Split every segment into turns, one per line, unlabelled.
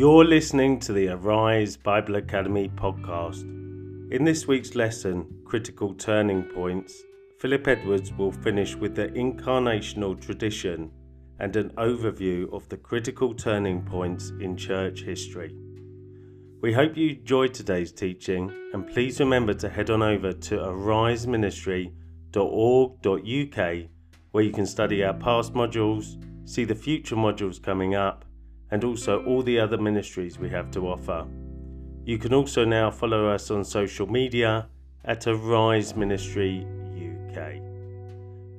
You're listening to the Arise Bible Academy podcast. In this week's lesson, Critical Turning Points, Philip Edwards will finish with the incarnational tradition and an overview of the critical turning points in church history. We hope you enjoyed today's teaching and please remember to head on over to ariseministry.org.uk where you can study our past modules, see the future modules coming up, and also all the other ministries we have to offer. You can also now follow us on social media at Arise Ministry UK.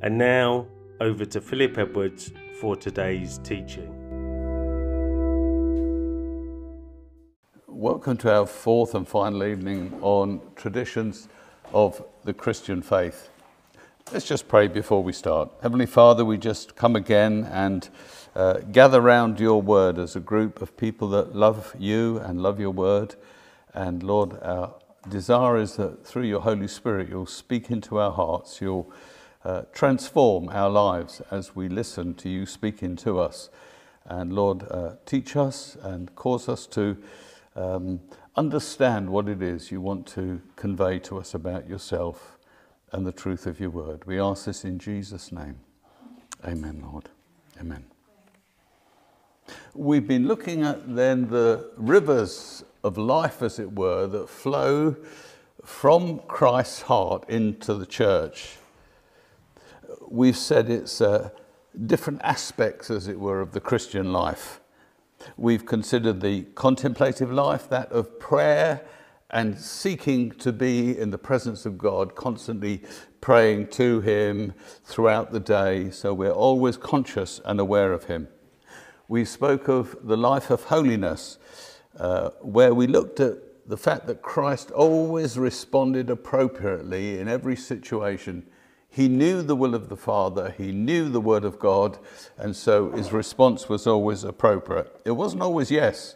And now over to Philip Edwards for today's teaching.
Welcome to our fourth and final evening on traditions of the Christian faith. Let's just pray before we start. Heavenly Father, we just come again and uh, gather round your word as a group of people that love you and love your word. And Lord, our desire is that through your Holy Spirit, you'll speak into our hearts, you'll uh, transform our lives as we listen to you speaking to us. And Lord, uh, teach us and cause us to um, understand what it is you want to convey to us about yourself and the truth of your word. We ask this in Jesus' name. Amen, Lord. Amen. We've been looking at then the rivers of life, as it were, that flow from Christ's heart into the church. We've said it's uh, different aspects, as it were, of the Christian life. We've considered the contemplative life, that of prayer and seeking to be in the presence of God, constantly praying to Him throughout the day, so we're always conscious and aware of Him. We spoke of the life of holiness, uh, where we looked at the fact that Christ always responded appropriately in every situation. He knew the will of the Father, he knew the Word of God, and so his response was always appropriate. It wasn't always yes,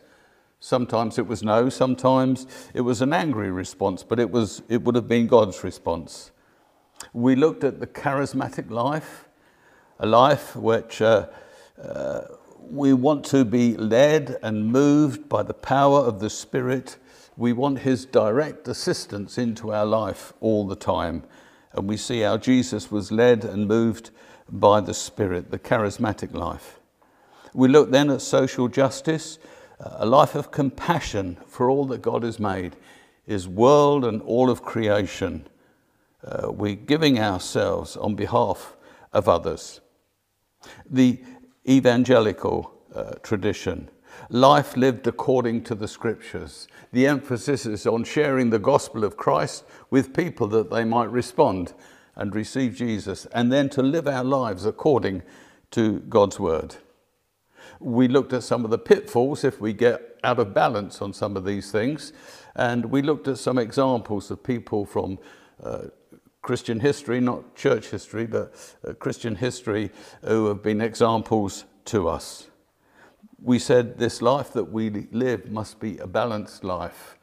Sometimes it was no, sometimes it was an angry response, but it, was, it would have been God's response. We looked at the charismatic life, a life which uh, uh, we want to be led and moved by the power of the Spirit. We want His direct assistance into our life all the time. And we see how Jesus was led and moved by the Spirit, the charismatic life. We look then at social justice a life of compassion for all that God has made, His world and all of creation. Uh, we're giving ourselves on behalf of others. The evangelical uh, tradition, life lived according to the scriptures. The emphasis is on sharing the gospel of Christ with people that they might respond and receive Jesus, and then to live our lives according to God's word we looked at some of the pitfalls if we get out of balance on some of these things. And we looked at some examples of people from uh, Christian history, not church history, but uh, Christian history, who have been examples to us. We said this life that we live must be a balanced life.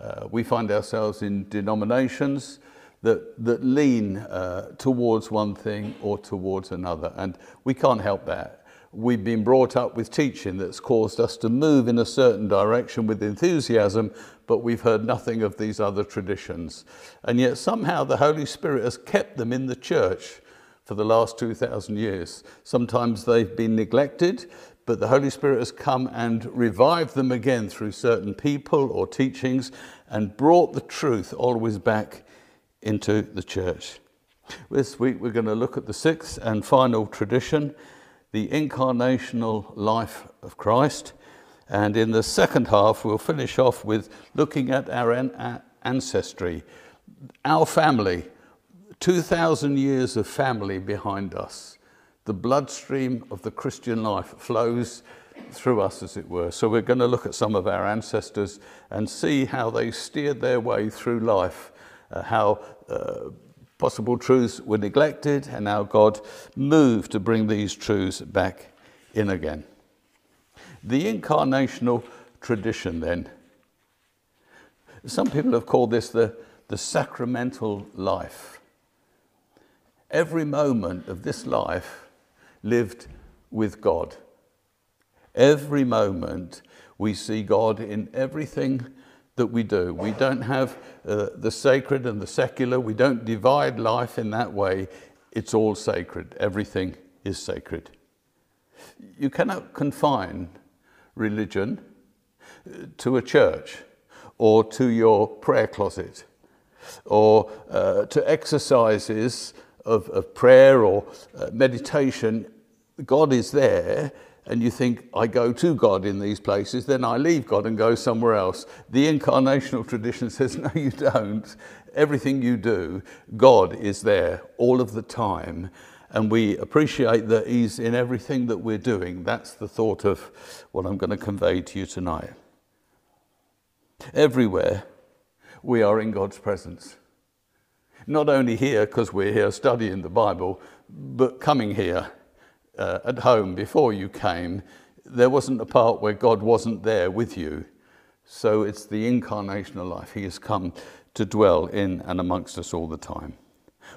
Uh, we find ourselves in denominations that, that lean uh, towards one thing or towards another, and we can't help that we've been brought up with teaching that's caused us to move in a certain direction with enthusiasm, but we've heard nothing of these other traditions. And yet somehow the Holy Spirit has kept them in the church for the last 2,000 years. Sometimes they've been neglected, but the Holy Spirit has come and revived them again through certain people or teachings and brought the truth always back into the church. This week we're going to look at the sixth and final tradition, the incarnational life of Christ. And in the second half, we'll finish off with looking at our ancestry, our family, 2,000 years of family behind us. The bloodstream of the Christian life flows through us, as it were. So we're going to look at some of our ancestors and see how they steered their way through life, uh, how uh, Possible truths were neglected, and now God moved to bring these truths back in again. The incarnational tradition, then. Some people have called this the, the sacramental life. Every moment of this life lived with God. Every moment We see God in everything that we do. We don't have uh, the sacred and the secular. We don't divide life in that way. It's all sacred. Everything is sacred. You cannot confine religion uh, to a church or to your prayer closet or uh, to exercises of, of prayer or uh, meditation. God is there and you think, I go to God in these places, then I leave God and go somewhere else. The incarnational tradition says, no, you don't. Everything you do, God is there all of the time. And we appreciate that He's in everything that we're doing. That's the thought of what I'm going to convey to you tonight. Everywhere we are in God's presence. Not only here, because we're here studying the Bible, but coming here uh, at home before you came, there wasn't a part where God wasn't there with you. So it's the incarnational life. He has come to dwell in and amongst us all the time.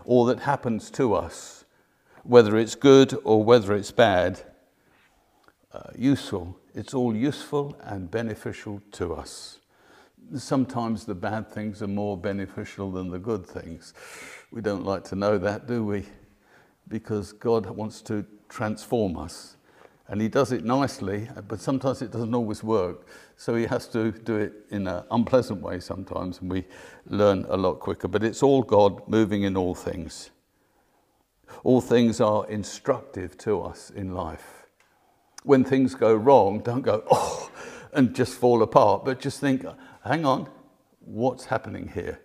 All that happens to us, whether it's good or whether it's bad, uh, useful, it's all useful and beneficial to us. Sometimes the bad things are more beneficial than the good things. We don't like to know that, do we? Because God wants to transform us. And he does it nicely, but sometimes it doesn't always work. So he has to do it in an unpleasant way sometimes, and we learn a lot quicker. But it's all God moving in all things. All things are instructive to us in life. When things go wrong, don't go, oh, and just fall apart, but just think, hang on, what's happening here?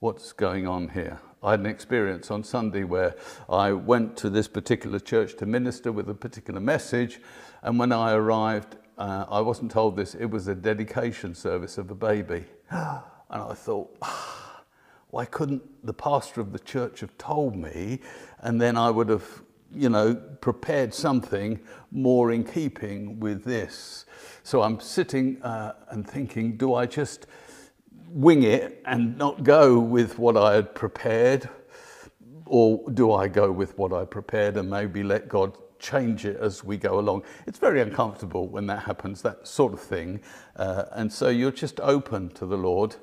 What's going on here? I had an experience on Sunday where I went to this particular church to minister with a particular message, and when I arrived, uh, I wasn't told this, it was a dedication service of a baby. And I thought, ah, why couldn't the pastor of the church have told me? And then I would have, you know, prepared something more in keeping with this. So I'm sitting uh, and thinking, do I just wing it and not go with what I had prepared? Or do I go with what I prepared and maybe let God change it as we go along? It's very uncomfortable when that happens, that sort of thing. Uh, and so you're just open to the Lord.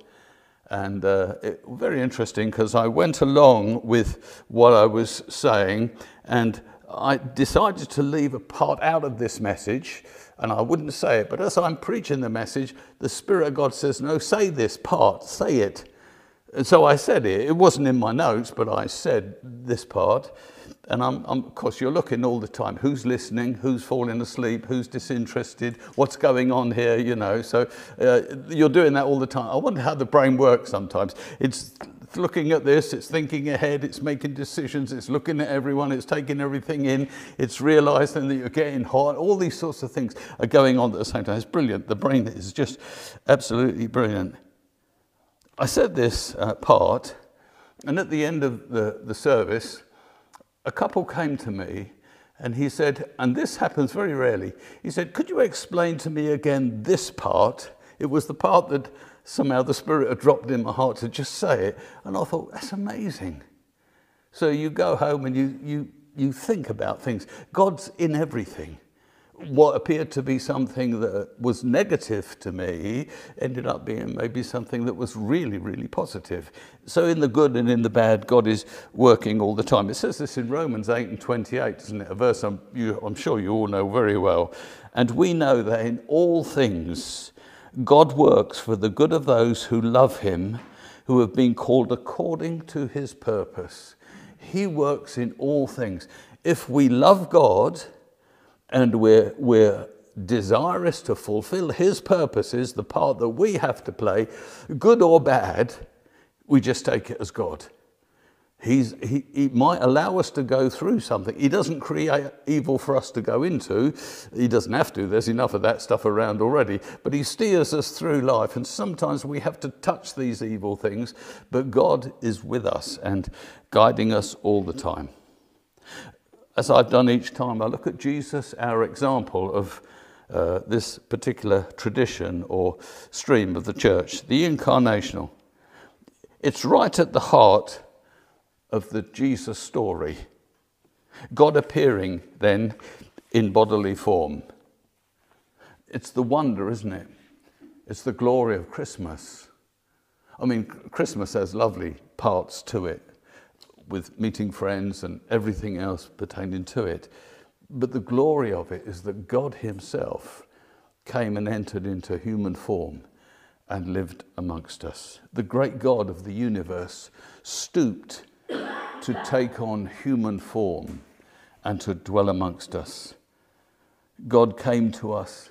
And uh, it, very interesting because I went along with what I was saying and I decided to leave a part out of this message and I wouldn't say it, but as I'm preaching the message, the Spirit of God says, No, say this part, say it. And so I said it. It wasn't in my notes, but I said this part. And I'm, I'm, of course, you're looking all the time who's listening, who's falling asleep, who's disinterested, what's going on here, you know. So uh, you're doing that all the time. I wonder how the brain works sometimes. It's looking at this, it's thinking ahead, it's making decisions, it's looking at everyone, it's taking everything in, it's realizing that you're getting hot. All these sorts of things are going on at the same time. It's brilliant. The brain is just absolutely brilliant. I said this uh, part, and at the end of the, the service, a couple came to me and he said, and this happens very rarely, he said, Could you explain to me again this part? It was the part that somehow the Spirit had dropped in my heart to just say it. And I thought, that's amazing. So you go home and you, you, you think about things. God's in everything. What appeared to be something that was negative to me ended up being maybe something that was really, really positive. So, in the good and in the bad, God is working all the time. It says this in Romans 8 and 28, isn't it? A verse I'm, you, I'm sure you all know very well. And we know that in all things, God works for the good of those who love him, who have been called according to his purpose. He works in all things. If we love God and we're, we're desirous to fulfill his purposes, the part that we have to play, good or bad, we just take it as God. He's, he, he might allow us to go through something. He doesn't create evil for us to go into. He doesn't have to. There's enough of that stuff around already. But he steers us through life. And sometimes we have to touch these evil things. But God is with us and guiding us all the time. As I've done each time, I look at Jesus, our example of uh, this particular tradition or stream of the church, the incarnational. It's right at the heart of the Jesus story. God appearing then in bodily form. it's the wonder, isn't it? It's the glory of Christmas. I mean, Christmas has lovely parts to it, with meeting friends and everything else pertaining to it. But the glory of it is that God Himself came and entered into human form and lived amongst us. The great God of the universe stooped to take on human form and to dwell amongst us. God came to us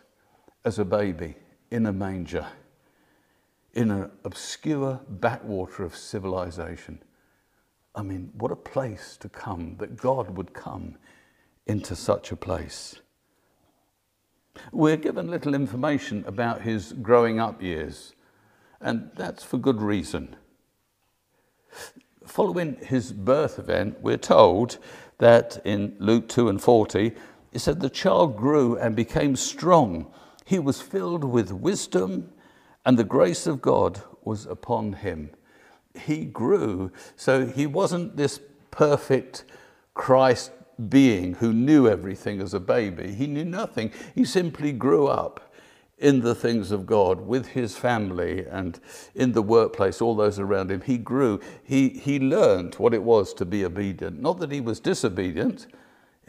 as a baby in a manger, in an obscure backwater of civilization. I mean, what a place to come, that God would come into such a place. We're given little information about his growing up years, and that's for good reason. Following his birth event, we're told that in Luke 2 and 40, it said, The child grew and became strong. He was filled with wisdom, and the grace of God was upon him. He grew, so he wasn't this perfect Christ being who knew everything as a baby. He knew nothing. He simply grew up in the things of God with his family and in the workplace, all those around him. He grew. He, he learned what it was to be obedient. Not that he was disobedient,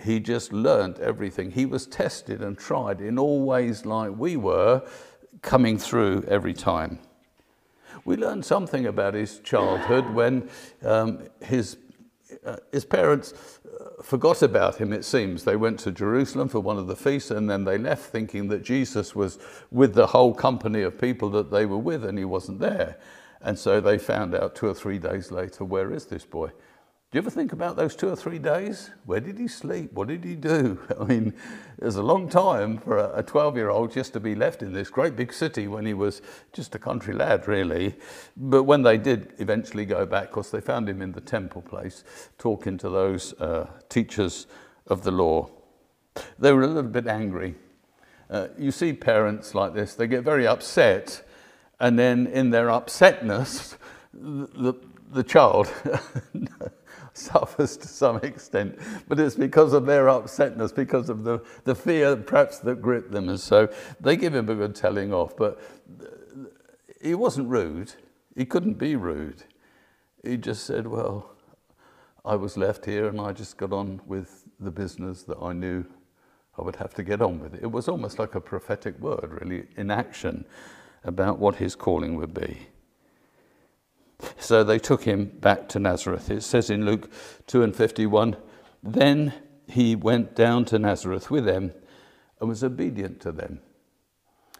he just learned everything. He was tested and tried in all ways like we were, coming through every time. We learned something about his childhood when um, his, uh, his parents forgot about him, it seems. They went to Jerusalem for one of the feasts and then they left thinking that Jesus was with the whole company of people that they were with and he wasn't there. And so they found out two or three days later, where is this boy? Do you ever think about those two or three days? Where did he sleep? What did he do? I mean, it was a long time for a 12 year old just to be left in this great big city when he was just a country lad, really. But when they did eventually go back, of course, they found him in the temple place talking to those uh, teachers of the law. They were a little bit angry. Uh, you see parents like this, they get very upset, and then in their upsetness, the, the child suffers to some extent, but it's because of their upsetness, because of the, the fear perhaps that gripped them. And so they give him a good telling off, but he wasn't rude. He couldn't be rude. He just said, Well, I was left here and I just got on with the business that I knew I would have to get on with. It was almost like a prophetic word, really, in action about what his calling would be. So they took him back to Nazareth. It says in Luke 2 and 51 Then he went down to Nazareth with them and was obedient to them.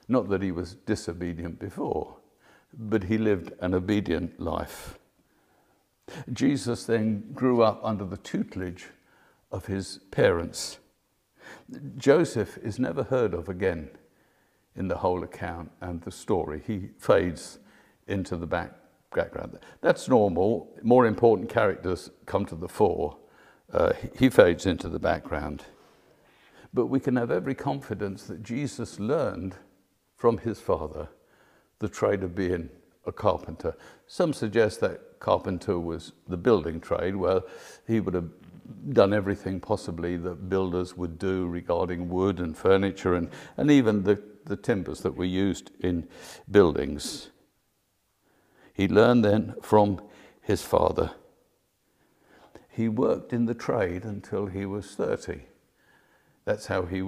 Not that he was disobedient before, but he lived an obedient life. Jesus then grew up under the tutelage of his parents. Joseph is never heard of again in the whole account and the story. He fades into the back background. That's normal. More important characters come to the fore. Uh, he fades into the background. But we can have every confidence that Jesus learned from his father the trade of being a carpenter. Some suggest that carpenter was the building trade. Well, he would have done everything possibly that builders would do regarding wood and furniture and, and even the, the timbers that were used in buildings. He learned then from his father. He worked in the trade until he was 30. That's how he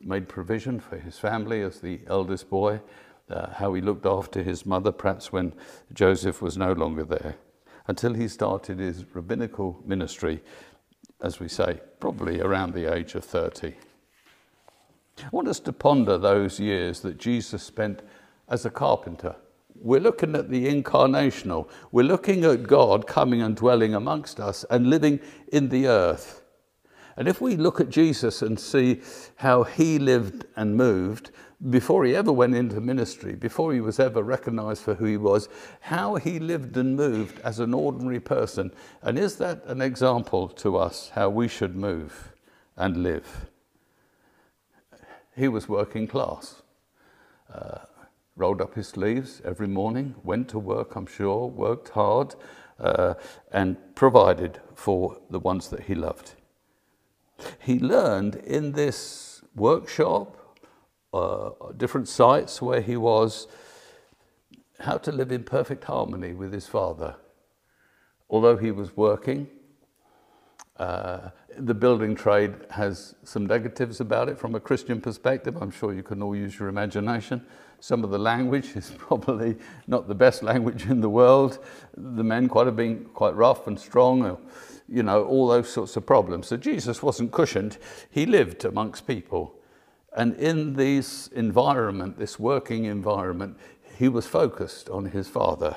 made provision for his family as the eldest boy, uh, how he looked after his mother, perhaps when Joseph was no longer there, until he started his rabbinical ministry, as we say, probably around the age of 30. I want us to ponder those years that Jesus spent as a carpenter we're looking at the incarnational. We're looking at God coming and dwelling amongst us and living in the earth. And if we look at Jesus and see how he lived and moved before he ever went into ministry, before he was ever recognized for who he was, how he lived and moved as an ordinary person. And is that an example to us how we should move and live? He was working class. Uh, rolled up his sleeves every morning, went to work, I'm sure, worked hard, uh, and provided for the ones that he loved. He learned in this workshop uh, different sites where he was, how to live in perfect harmony with his father. Although he was working, uh, the building trade has some negatives about it from a Christian perspective. I'm sure you can all use your imagination. Some of the language is probably not the best language in the world. The men quite have been quite rough and strong, uh, you know, all those sorts of problems. So Jesus wasn't cushioned. He lived amongst people. And in this environment, this working environment, he was focused on his father.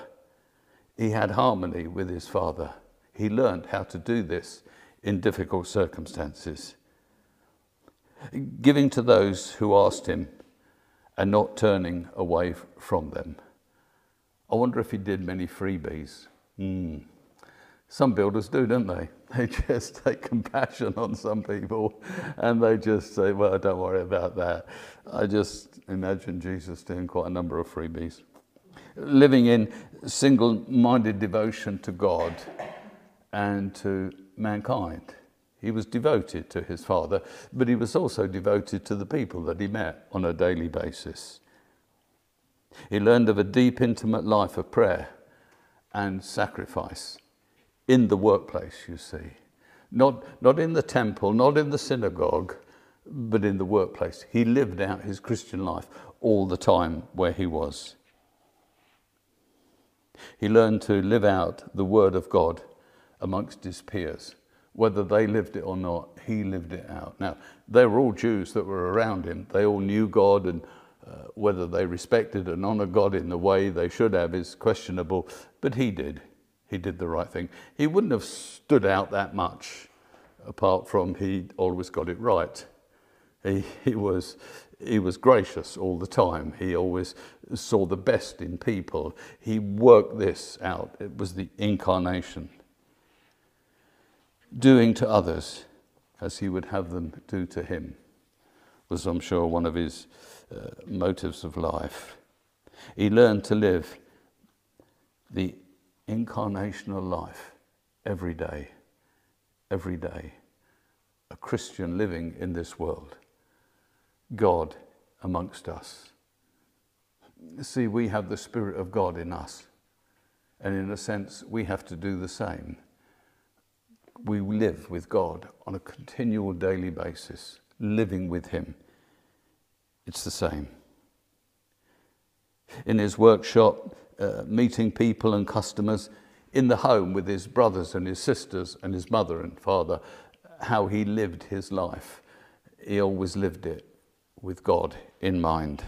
He had harmony with his father. He learned how to do this in difficult circumstances. Giving to those who asked him and not turning away from them. I wonder if he did many freebies. Mm. Some builders do, don't they? They just take compassion on some people and they just say, well, don't worry about that. I just imagine Jesus doing quite a number of freebies. Living in single minded devotion to God and to mankind. He was devoted to his Father, but he was also devoted to the people that he met on a daily basis. He learned of a deep, intimate life of prayer and sacrifice in the workplace, you see. Not, not in the temple, not in the synagogue, but in the workplace. He lived out his Christian life all the time where he was. He learned to live out the Word of God amongst his peers. Whether they lived it or not, he lived it out. Now, they were all Jews that were around him. They all knew God, and uh, whether they respected and honored God in the way they should have is questionable, but he did. He did the right thing. He wouldn't have stood out that much, apart from he always got it right. He, he, was, he was gracious all the time. He always saw the best in people. He worked this out. It was the incarnation doing to others as he would have them do to him was, I'm sure, one of his uh, motives of life. He learned to live the incarnational life every day, every day. A Christian living in this world, God amongst us. See, we have the Spirit of God in us, and in a sense, we have to do the same we live with God on a continual daily basis, living with Him. It's the same. In his workshop, uh, meeting people and customers, in the home with his brothers and his sisters and his mother and father, how he lived his life. He always lived it with God in mind.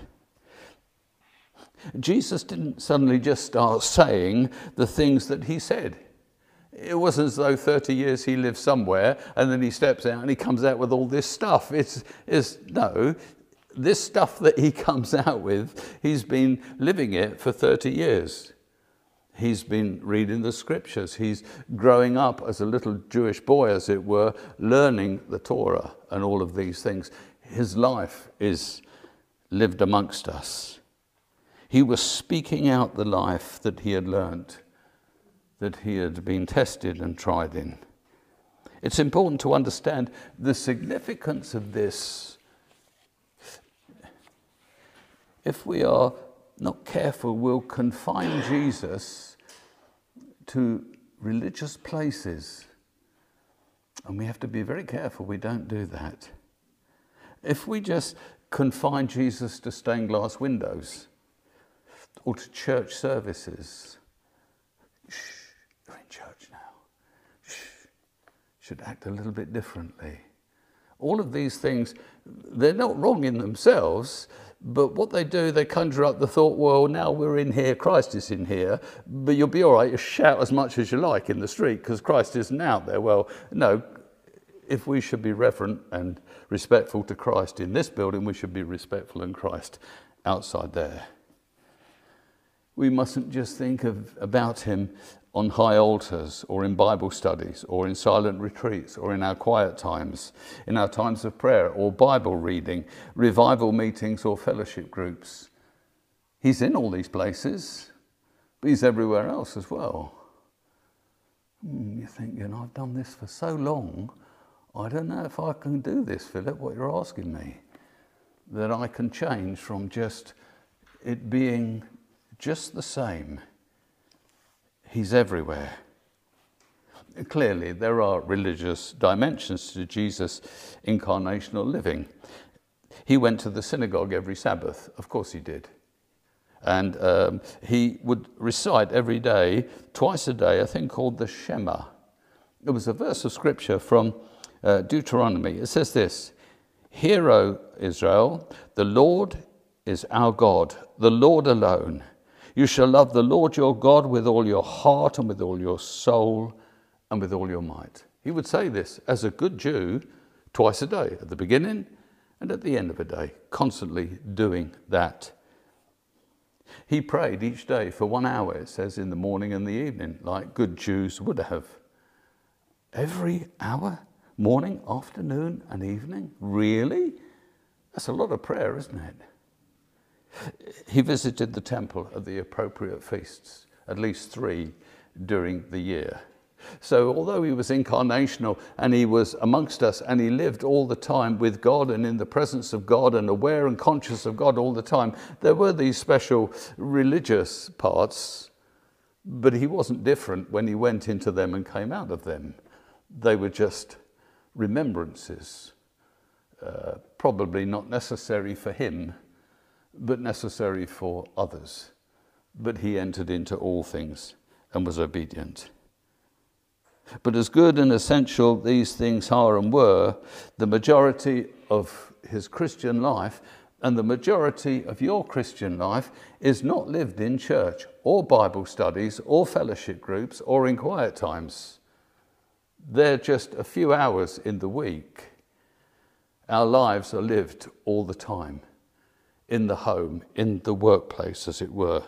Jesus didn't suddenly just start saying the things that he said. It wasn't as though 30 years he lived somewhere and then he steps out and he comes out with all this stuff. It's, it's no, this stuff that he comes out with, he's been living it for 30 years. He's been reading the scriptures. He's growing up as a little Jewish boy, as it were, learning the Torah and all of these things. His life is lived amongst us. He was speaking out the life that he had learned that he had been tested and tried in. It's important to understand the significance of this. If we are not careful, we'll confine Jesus to religious places. And we have to be very careful we don't do that. If we just confine Jesus to stained glass windows or to church services, church now. Shh. Should act a little bit differently. All of these things, they're not wrong in themselves, but what they do, they conjure up the thought, well, now we're in here, Christ is in here, but you'll be all right, you shout as much as you like in the street because Christ isn't out there. Well, no, if we should be reverent and respectful to Christ in this building, we should be respectful in Christ outside there. We mustn't just think of, about him on high altars or in Bible studies or in silent retreats or in our quiet times, in our times of prayer or Bible reading, revival meetings or fellowship groups. He's in all these places, but he's everywhere else as well. Hmm, you're thinking, I've done this for so long, I don't know if I can do this, Philip, what you're asking me. that I can change from just it being just the same. He's everywhere. Clearly, there are religious dimensions to Jesus' incarnational living. He went to the synagogue every Sabbath. Of course, he did. And um, he would recite every day, twice a day, a thing called the Shema. It was a verse of scripture from uh, Deuteronomy. It says this Hear, O Israel, the Lord is our God, the Lord alone. You shall love the Lord your God with all your heart and with all your soul and with all your might. He would say this as a good Jew twice a day, at the beginning and at the end of a day, constantly doing that. He prayed each day for one hour, it says, in the morning and the evening, like good Jews would have. Every hour? Morning, afternoon, and evening? Really? That's a lot of prayer, isn't it? He visited the temple at the appropriate feasts, at least three during the year. So, although he was incarnational and he was amongst us and he lived all the time with God and in the presence of God and aware and conscious of God all the time, there were these special religious parts, but he wasn't different when he went into them and came out of them. They were just remembrances, uh, probably not necessary for him, but necessary for others. But he entered into all things and was obedient. But as good and essential these things are and were, the majority of his Christian life and the majority of your Christian life is not lived in church or Bible studies or fellowship groups or in quiet times. They're just a few hours in the week. Our lives are lived all the time in the home, in the workplace, as it were,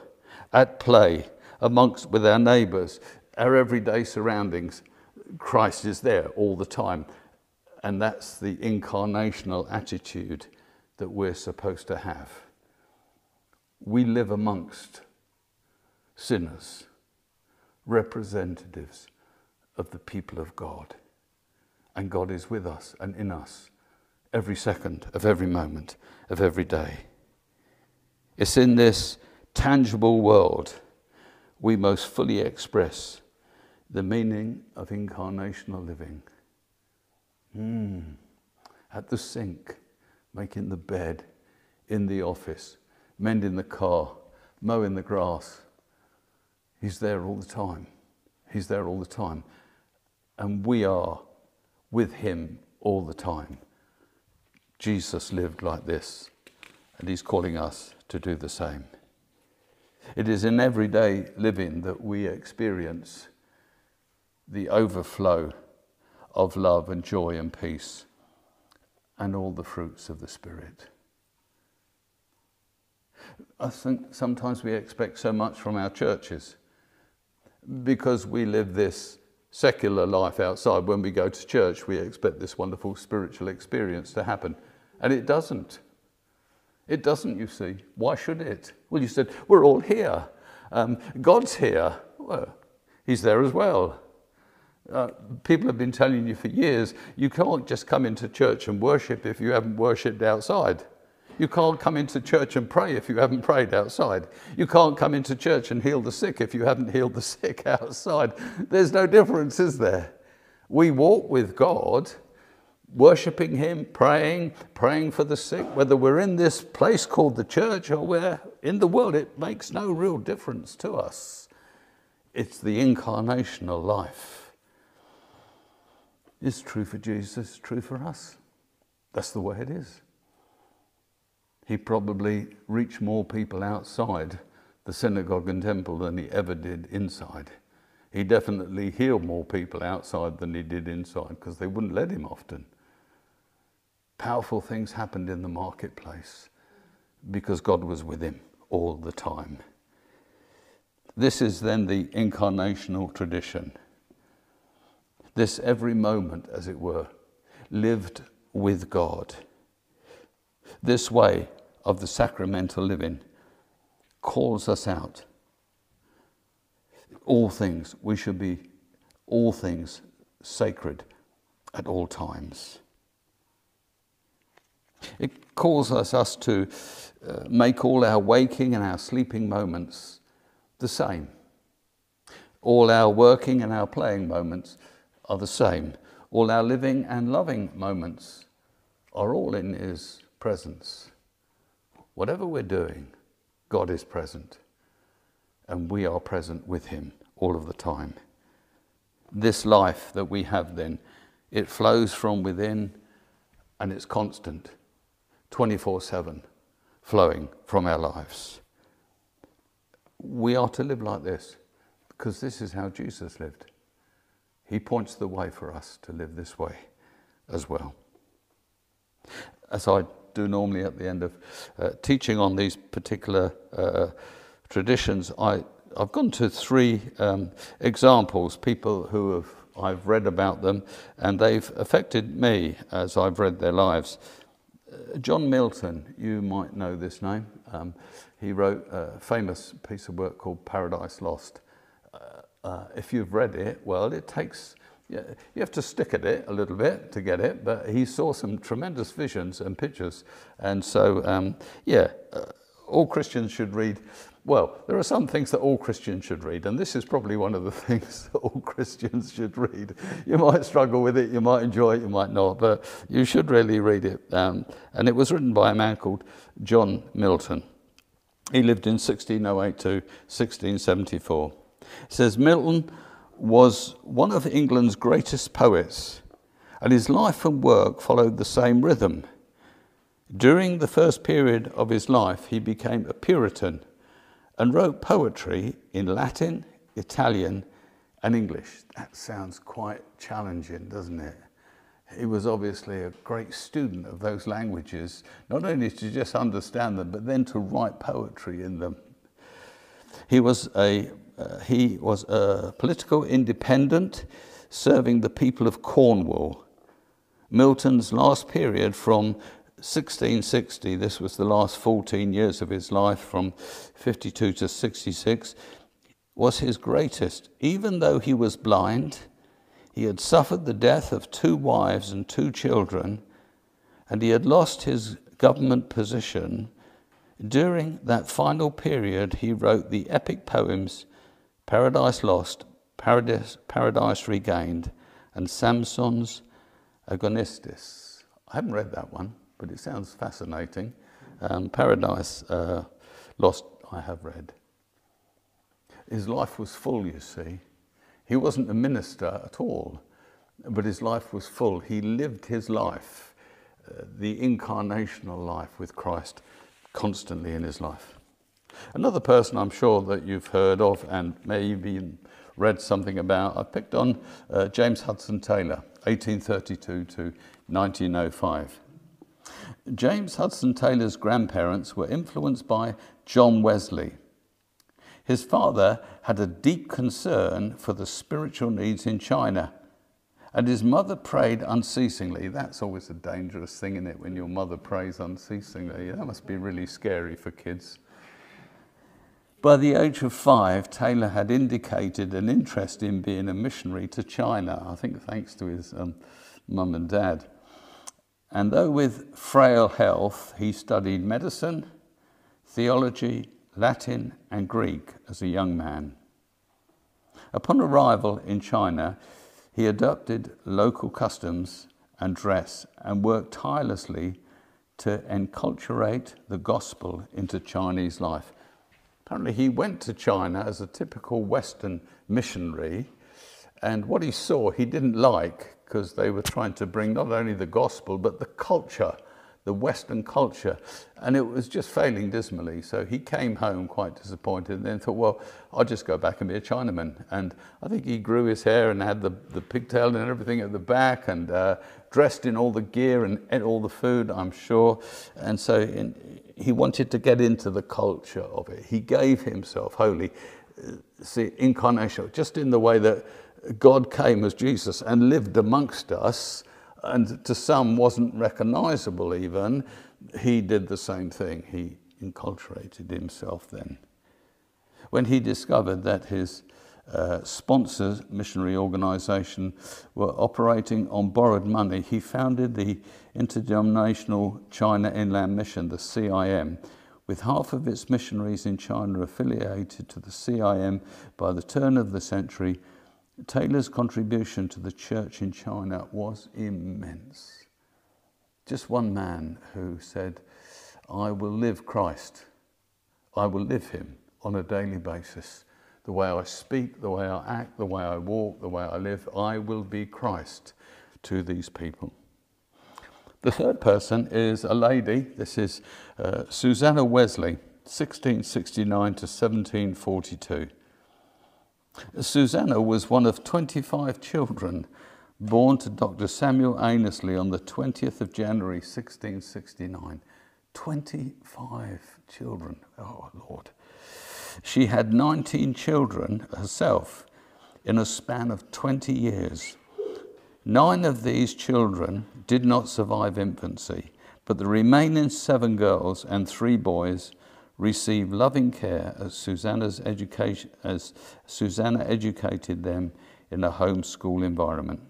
at play, amongst with our neighbours, our everyday surroundings. Christ is there all the time. And that's the incarnational attitude that we're supposed to have. We live amongst sinners, representatives of the people of God. And God is with us and in us every second of every moment of every day. It's in this tangible world we most fully express the meaning of incarnational living. Mm. At the sink, making the bed, in the office, mending the car, mowing the grass. He's there all the time. He's there all the time. And we are with him all the time. Jesus lived like this, and he's calling us to do the same. It is in everyday living that we experience the overflow of love and joy and peace and all the fruits of the Spirit. I think sometimes we expect so much from our churches because we live this secular life outside. When we go to church, we expect this wonderful spiritual experience to happen. And it doesn't. It doesn't, you see. Why should it? Well, you said, we're all here. Um, God's here. Well, He's there as well. Uh, people have been telling you for years you can't just come into church and worship if you haven't worshipped outside. You can't come into church and pray if you haven't prayed outside. You can't come into church and heal the sick if you haven't healed the sick outside. There's no difference, is there? We walk with God, worshipping Him, praying, praying for the sick. Whether we're in this place called the church or we're in the world, it makes no real difference to us. It's the incarnational life It's true for Jesus, true for us. That's the way it is. He probably reached more people outside the synagogue and temple than he ever did inside. He definitely healed more people outside than he did inside because they wouldn't let him often. Powerful things happened in the marketplace because God was with him all the time. This is then the incarnational tradition this every moment, as it were, lived with God. This way of the sacramental living calls us out. All things, we should be all things sacred at all times. It calls us, us to uh, make all our waking and our sleeping moments the same. All our working and our playing moments are the same. All our living and loving moments are all in His presence. Whatever we're doing, God is present, and we are present with Him all of the time. This life that we have then, it flows from within and it's constant, 24 7, flowing from our lives. We are to live like this because this is how Jesus lived. He points the way for us to live this way as well. As I do normally at the end of uh, teaching on these particular uh, traditions, I, I've gone to three um, examples, people who have I've read about them, and they've affected me as I've read their lives. John Milton, you might know this name. Um, he wrote a famous piece of work called Paradise Lost. Uh, uh, if you've read it, well, it takes, you have to stick at it a little bit to get it, but he saw some tremendous visions and pictures. And so, um, yeah, uh, all Christians should read well, there are some things that all Christians should read, and this is probably one of the things that all Christians should read. You might struggle with it, you might enjoy it, you might not, but you should really read it. Um, and it was written by a man called John Milton. He lived in 1608 to 1674. It says Milton was one of England's greatest poets, and his life and work followed the same rhythm. During the first period of his life, he became a Puritan and wrote poetry in Latin, Italian, and English. That sounds quite challenging, doesn't it? He was obviously a great student of those languages, not only to just understand them, but then to write poetry in them. He was a, uh, he was a political independent serving the people of Cornwall. Milton's last period from 1660, this was the last 14 years of his life from 52 to 66, was his greatest. Even though he was blind, he had suffered the death of two wives and two children, and he had lost his government position. During that final period, he wrote the epic poems Paradise Lost, Paradise, Paradise Regained, and Samson's Agonistes. I haven't read that one but it sounds fascinating. Um, Paradise uh, Lost, I have read. His life was full, you see. He wasn't a minister at all, but his life was full. He lived his life, uh, the incarnational life with Christ, constantly in his life. Another person I'm sure that you've heard of and maybe read something about, I picked on uh, James Hudson Taylor, 1832 to 1905. James Hudson Taylor's grandparents were influenced by John Wesley. His father had a deep concern for the spiritual needs in China, and his mother prayed unceasingly. That's always a dangerous thing, isn't it, when your mother prays unceasingly? That must be really scary for kids. By the age of five, Taylor had indicated an interest in being a missionary to China, I think thanks to his um, mum and dad. And though with frail health, he studied medicine, theology, Latin, and Greek as a young man. Upon arrival in China, he adopted local customs and dress and worked tirelessly to enculturate the gospel into Chinese life. Apparently, he went to China as a typical Western missionary, and what he saw he didn't like because they were trying to bring not only the gospel but the culture, the Western culture, and it was just failing dismally. So he came home quite disappointed and then thought, well, I'll just go back and be a Chinaman. And I think he grew his hair and had the, the pigtail and everything at the back and uh, dressed in all the gear and ate all the food, I'm sure. And so in, he wanted to get into the culture of it. He gave himself wholly. Uh, see, incarnation, just in the way that God came as Jesus and lived amongst us, and to some wasn't recognizable even, he did the same thing. He enculturated himself then. When he discovered that his uh, sponsor missionary organization were operating on borrowed money, he founded the Interdenominational China Inland Mission, the CIM, with half of its missionaries in China affiliated to the CIM by the turn of the century. Taylor's contribution to the church in China was immense. Just one man who said, I will live Christ. I will live him on a daily basis the way I speak, the way I act, the way I walk, the way I live, I will be Christ to these people. The third person is a lady. This is uh, Susanna Wesley, 1669 to 1742. Susanna was one of 25 children born to Dr. Samuel Annesley on the 20th of January 1669. 25 children. Oh, Lord. She had 19 children herself in a span of 20 years. Nine of these children did not survive infancy, but the remaining seven girls and three boys received loving care as Susanna's education as Susanna educated them in a homeschool environment.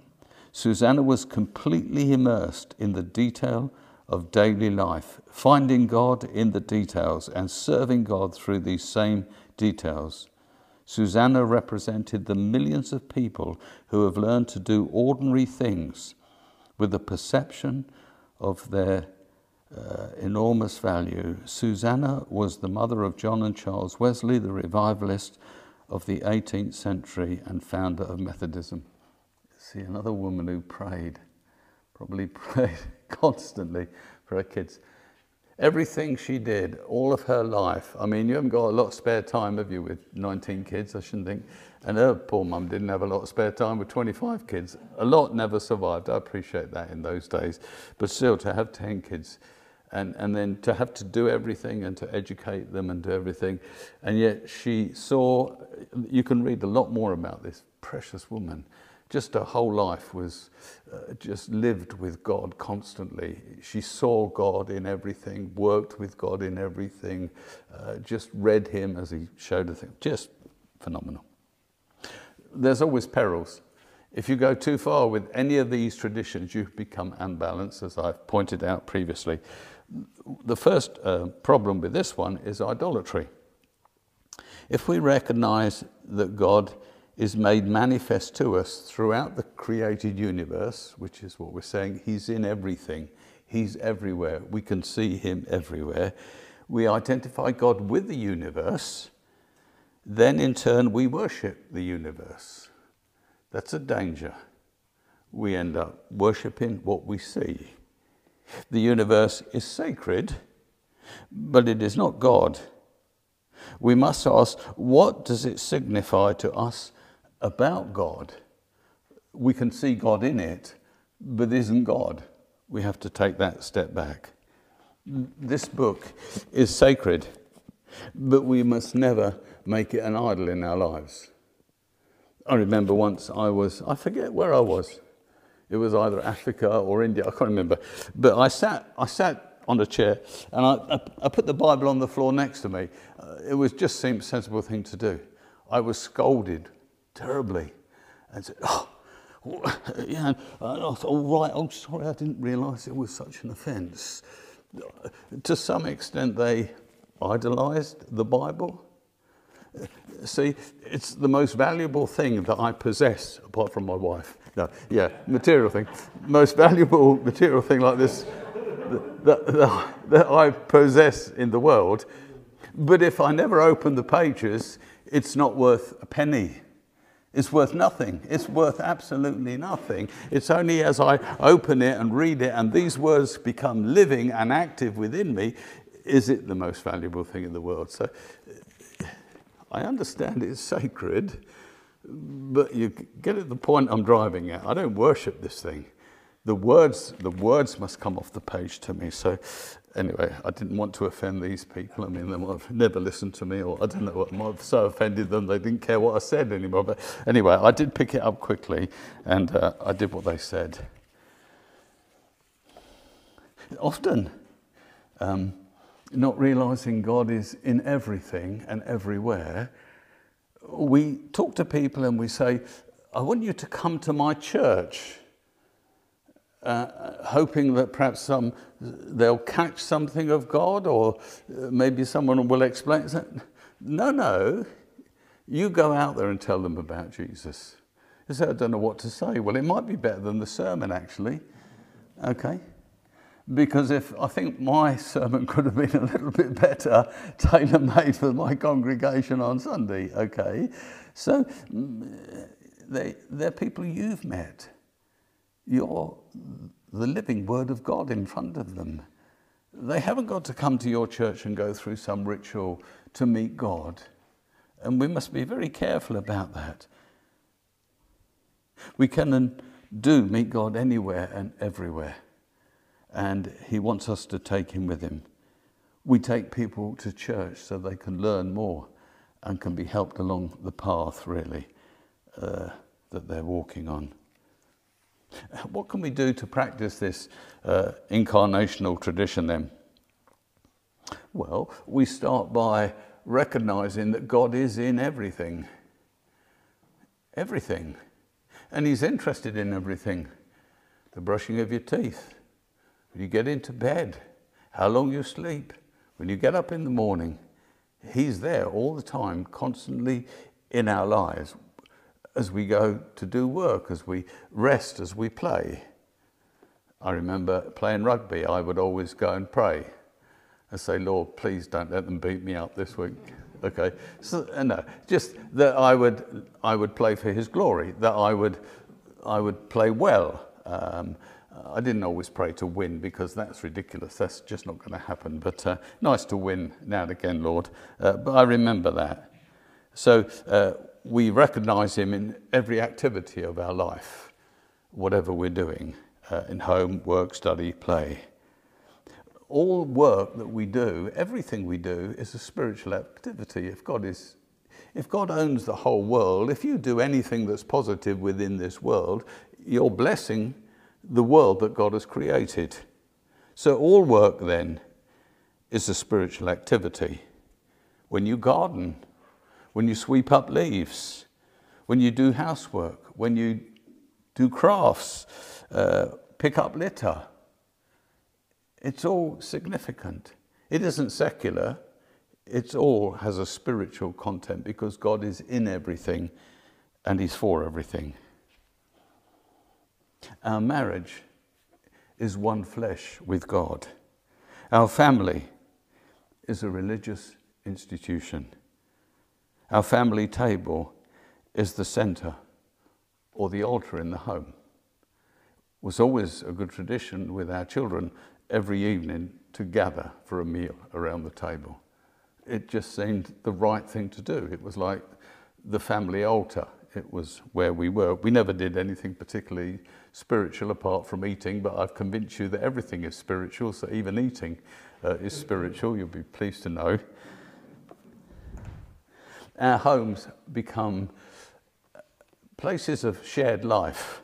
Susanna was completely immersed in the detail of daily life, finding God in the details and serving God through these same details. Susanna represented the millions of people who have learned to do ordinary things with the perception of their uh, enormous value. Susanna was the mother of John and Charles Wesley, the revivalist of the 18th century and founder of Methodism. See, another woman who prayed, probably prayed constantly for her kids. Everything she did, all of her life, I mean, you haven't got a lot of spare time, have you, with 19 kids, I shouldn't think. And her poor mum didn't have a lot of spare time with 25 kids. A lot never survived. I appreciate that in those days. But still, to have 10 kids and, and then to have to do everything and to educate them and do everything. And yet she saw, you can read a lot more about this precious woman just her whole life was uh, just lived with God constantly. She saw God in everything, worked with God in everything, uh, just read Him as He showed her things. Just phenomenal. There's always perils. If you go too far with any of these traditions, you become unbalanced, as I've pointed out previously. The first uh, problem with this one is idolatry. If we recognize that God is made manifest to us throughout the created universe, which is what we're saying. He's in everything, He's everywhere. We can see Him everywhere. We identify God with the universe, then in turn we worship the universe. That's a danger. We end up worshipping what we see. The universe is sacred, but it is not God. We must ask, what does it signify to us about God. We can see God in it, but isn't God. We have to take that step back. This book is sacred, but we must never make it an idol in our lives. I remember once I was, I forget where I was. It was either Africa or India, I can't remember. But I sat, I sat on a chair and I, I, I put the Bible on the floor next to me. Uh, it was just seemed a sensible thing to do. I was scolded terribly and said, oh, yeah, I thought, all right, I'm sorry, I didn't realise it was such an offence. To some extent, they idolised the Bible. See, it's the most valuable thing that I possess, apart from my wife. No, yeah, material thing. Most valuable material thing like this that, that, that I possess in the world. But if I never open the pages, it's not worth a penny It's worth nothing. It's worth absolutely nothing. It's only as I open it and read it and these words become living and active within me, is it the most valuable thing in the world. So I understand it's sacred, but you get at the point I'm driving at. I don't worship this thing. The words, the words must come off the page to me. So anyway, I didn't want to offend these people. I mean, they might have never listened to me, or I don't know what might have so offended them they didn't care what I said anymore. But anyway, I did pick it up quickly, and uh, I did what they said. Often, um, not realizing God is in everything and everywhere, we talk to people and we say, I want you to come to my church. Uh, hoping that perhaps some, they'll catch something of God or uh, maybe someone will explain. No, no, you go out there and tell them about Jesus. You say, I don't know what to say. Well, it might be better than the sermon, actually. Okay? Because if I think my sermon could have been a little bit better, tailor made for my congregation on Sunday. Okay? So mm, they, they're people you've met. You're the living Word of God in front of them. They haven't got to come to your church and go through some ritual to meet God. And we must be very careful about that. We can and do meet God anywhere and everywhere. And He wants us to take Him with Him. We take people to church so they can learn more and can be helped along the path, really, uh, that they're walking on. What can we do to practice this uh, incarnational tradition then? Well, we start by recognizing that God is in everything. Everything. And He's interested in everything. The brushing of your teeth, when you get into bed, how long you sleep, when you get up in the morning. He's there all the time, constantly in our lives as we go to do work, as we rest, as we play. I remember playing rugby, I would always go and pray and say, Lord, please don't let them beat me up this week. Okay, so uh, no, just that I would, I would play for His glory, that I would, I would play well. Um, I didn't always pray to win because that's ridiculous. That's just not going to happen. But uh, nice to win now and again, Lord. Uh, but I remember that. So uh, we recognize Him in every activity of our life, whatever we're doing uh, in home, work, study, play. All work that we do, everything we do, is a spiritual activity. If God is if God owns the whole world, if you do anything that's positive within this world, you're blessing the world that God has created. So all work then is a spiritual activity. When you garden, when you sweep up leaves, when you do housework, when you do crafts, uh, pick up litter. It's all significant. It isn't secular. It all has a spiritual content because God is in everything and He's for everything. Our marriage is one flesh with God. Our family is a religious institution. Our family table is the center or the altar in the home. It was always a good tradition with our children every evening to gather for a meal around the table. It just seemed the right thing to do. It was like the family altar. It was where we were. We never did anything particularly spiritual apart from eating, but I've convinced you that everything is spiritual, so even eating uh, is spiritual, you'll be pleased to know our homes become places of shared life,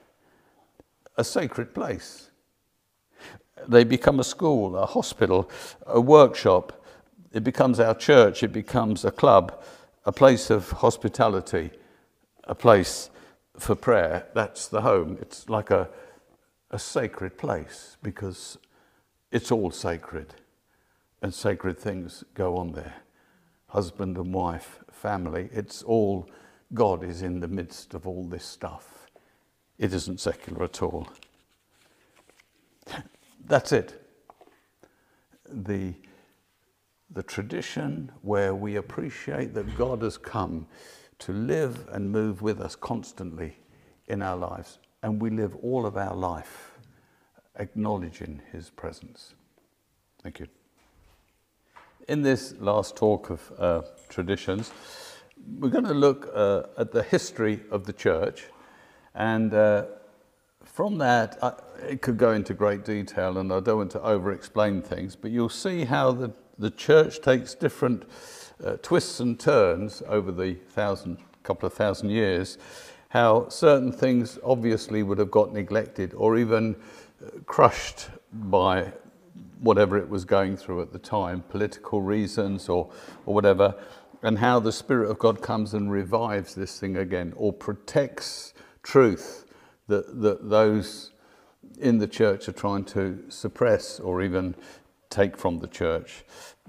a sacred place. They become a school, a hospital, a workshop. It becomes our church, it becomes a club, a place of hospitality, a place for prayer. That's the home. It's like a, a sacred place because it's all sacred and sacred things go on there. Husband and wife, family. It's all, God is in the midst of all this stuff. It isn't secular at all. That's it. The, the tradition where we appreciate that God has come to live and move with us constantly in our lives, and we live all of our life acknowledging His presence. Thank you. In this last talk of uh, traditions, we're going to look uh, at the history of the church. And uh, from that, I, it could go into great detail, and I don't want to over explain things, but you'll see how the, the church takes different uh, twists and turns over the thousand, couple of thousand years, how certain things obviously would have got neglected or even uh, crushed by whatever it was going through at the time, political reasons or, or whatever. and how the Spirit of God comes and revives this thing again or protects truth that, that those in the church are trying to suppress or even take from the church.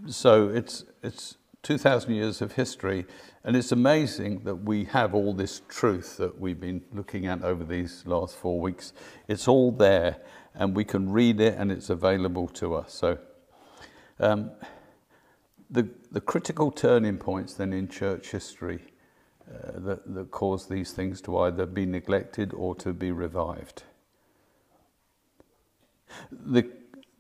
So it's, it's 2,000 years of history, and it's amazing that we have all this truth that we've been looking at over these last four weeks. It's all there, and we can read it, and it's available to us. So, um, the, the critical turning points then in church history uh, that, that cause these things to either be neglected or to be revived. The,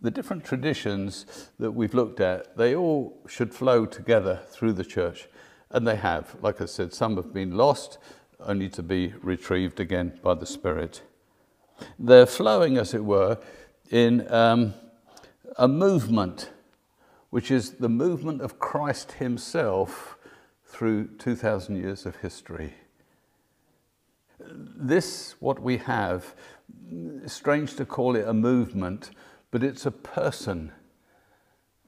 the different traditions that we've looked at, they all should flow together through the church. And they have. Like I said, some have been lost, only to be retrieved again by the Spirit. They're flowing, as it were, in um, a movement which is the movement of Christ Himself through 2,000 years of history. This, what we have, strange to call it a movement, but it's a person.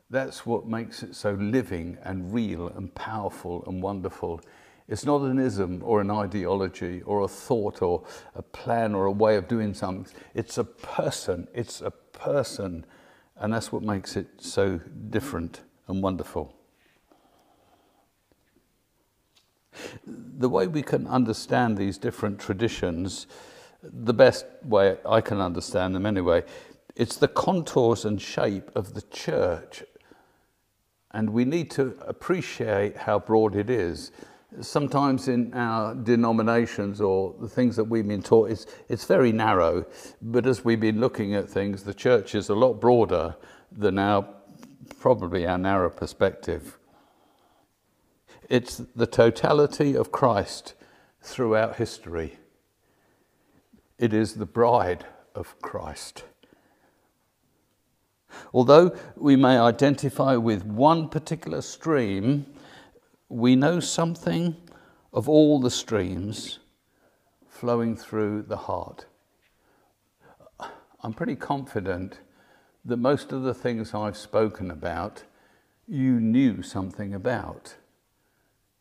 That's what makes it so living and real and powerful and wonderful. It's not an ism or an ideology or a thought or a plan or a way of doing something. It's a person. It's a person and that's what makes it so different and wonderful. The way we can understand these different traditions, the best way I can understand them anyway, it's the contours and shape of the church. And we need to appreciate how broad it is sometimes in our denominations or the things that we've been taught, it's, it's very narrow. But as we've been looking at things, the church is a lot broader than our probably our narrow perspective. It's the totality of Christ throughout history. It is the bride of Christ. Although we may identify with one particular stream, we know something of all the streams flowing through the heart. I'm pretty confident that most of the things I've spoken about, you knew something about.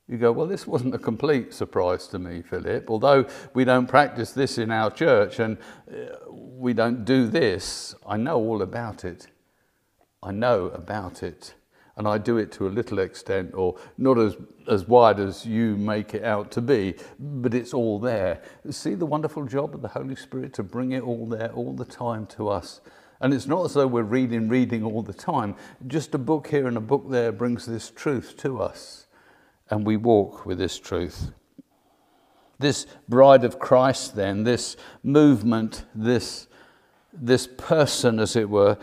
You go, well, this wasn't a complete surprise to me, Philip. Although we don't practice this in our church and uh, we don't do this, I know all about it. I know about it and I do it to a little extent, or not as, as wide as you make it out to be, but it's all there. See the wonderful job of the Holy Spirit to bring it all there all the time to us. And it's not as though we're reading, reading all the time. Just a book here and a book there brings this truth to us, and we walk with this truth. This bride of Christ, then, this movement, this, this person, as it were,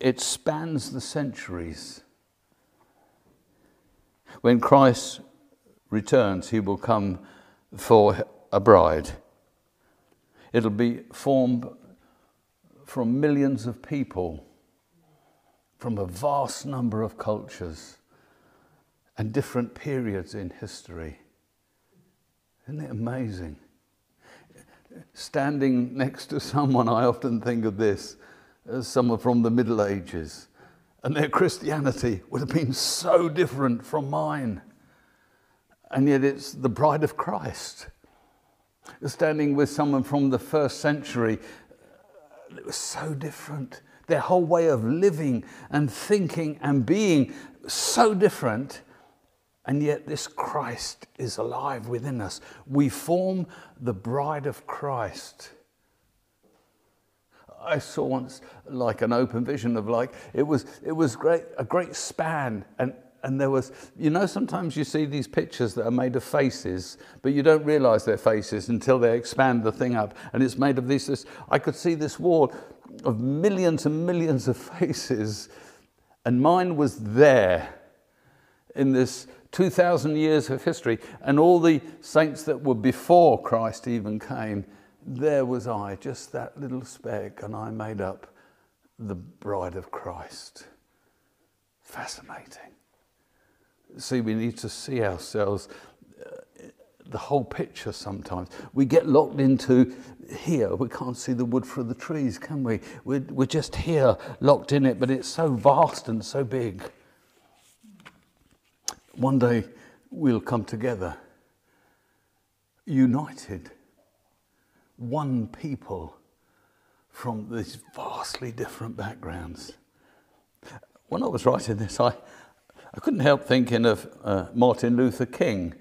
it spans the centuries. When Christ returns, he will come for a bride. It'll be formed from millions of people, from a vast number of cultures and different periods in history. Isn't it amazing? Standing next to someone, I often think of this as someone from the Middle Ages and their Christianity would have been so different from mine. And yet it's the bride of Christ. Standing with someone from the first century, it was so different. Their whole way of living and thinking and being so different. And yet, this Christ is alive within us. We form the bride of Christ. I saw once like an open vision of like it was it was great a great span and and there was you know sometimes you see these pictures that are made of faces but you don't realize they're faces until they expand the thing up and it's made of these this, I could see this wall of millions and millions of faces and mine was there in this 2000 years of history and all the saints that were before Christ even came there was I, just that little speck, and I made up the bride of Christ. Fascinating. See, we need to see ourselves, uh, the whole picture sometimes. We get locked into here. We can't see the wood for the trees, can we? We're, we're just here, locked in it, but it's so vast and so big. One day, we'll come together, united, one people from these vastly different backgrounds. When I was writing this, I, I couldn't help thinking of uh, Martin Luther King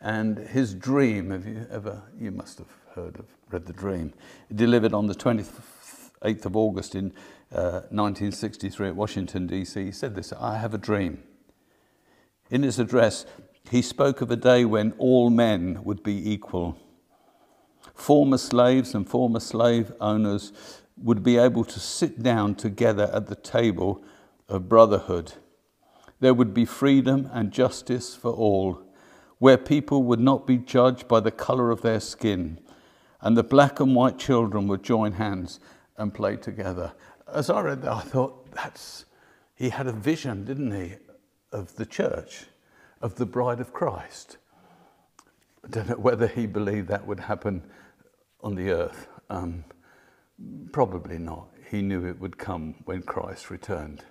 and his dream. Have you ever, you must have heard of, read The Dream. Delivered on the 28th of August in uh, 1963 at Washington, D.C. He said this I have a dream. In his address, he spoke of a day when all men would be equal. Former slaves and former slave owners would be able to sit down together at the table of brotherhood. There would be freedom and justice for all, where people would not be judged by the color of their skin, and the black and white children would join hands and play together. As I read that, I thought, that's, he had a vision, didn't he, of the church of the bride of Christ. I don't know whether he believed that would happen on the earth. Um, probably not. He knew it would come when Christ returned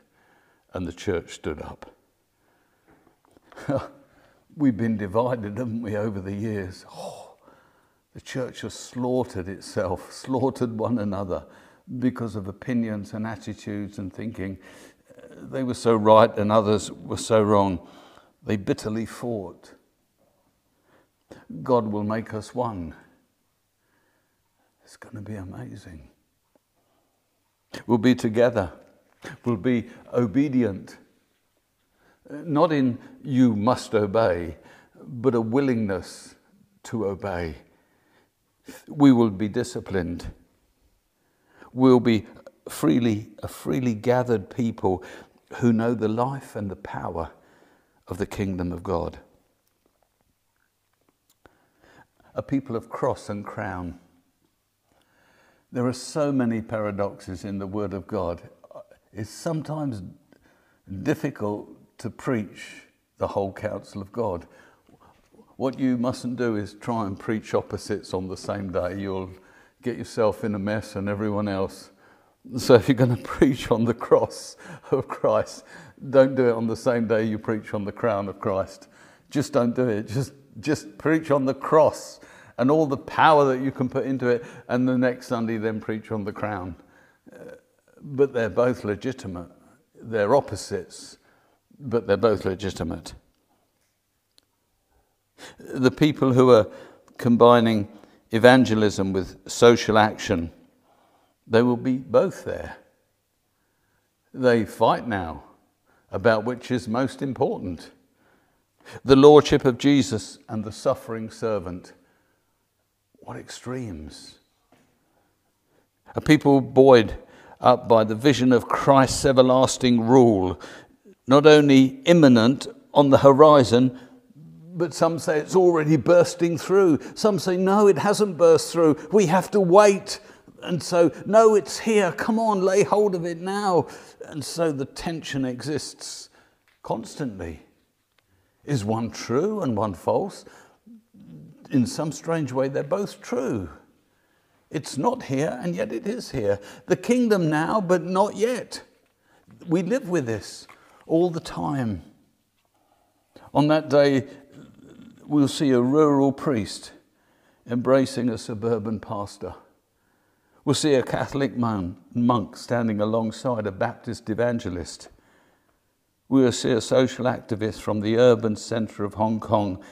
and the church stood up. We've been divided, haven't we, over the years? Oh, the church has slaughtered itself, slaughtered one another because of opinions and attitudes and thinking. They were so right and others were so wrong. They bitterly fought. God will make us one. It's going to be amazing. We'll be together. We'll be obedient. Uh, not in you must obey, but a willingness to obey. We will be disciplined. We'll be freely, a freely gathered people who know the life and the power of the kingdom of God. A people of cross and crown. There are so many paradoxes in the Word of God. It's sometimes difficult to preach the whole counsel of God. What you mustn't do is try and preach opposites on the same day. You'll get yourself in a mess and everyone else. So if you're going to preach on the cross of Christ, don't do it on the same day you preach on the crown of Christ. Just don't do it. Just, just preach on the cross and all the power that you can put into it, and the next Sunday then preach on the crown. Uh, but they're both legitimate. They're opposites, but they're both legitimate. The people who are combining evangelism with social action, they will be both there. They fight now about which is most important the lordship of Jesus and the suffering servant. What extremes! A people buoyed up by the vision of Christ's everlasting rule, not only imminent on the horizon, but some say it's already bursting through. Some say, no, it hasn't burst through. We have to wait. And so, no, it's here. Come on, lay hold of it now. And so the tension exists constantly. Is one true and one false? In some strange way, they're both true. It's not here, and yet it is here. The kingdom now, but not yet. We live with this all the time. On that day, we'll see a rural priest embracing a suburban pastor. We'll see a Catholic man, monk standing alongside a Baptist evangelist. We'll see a social activist from the urban centre of Hong Kong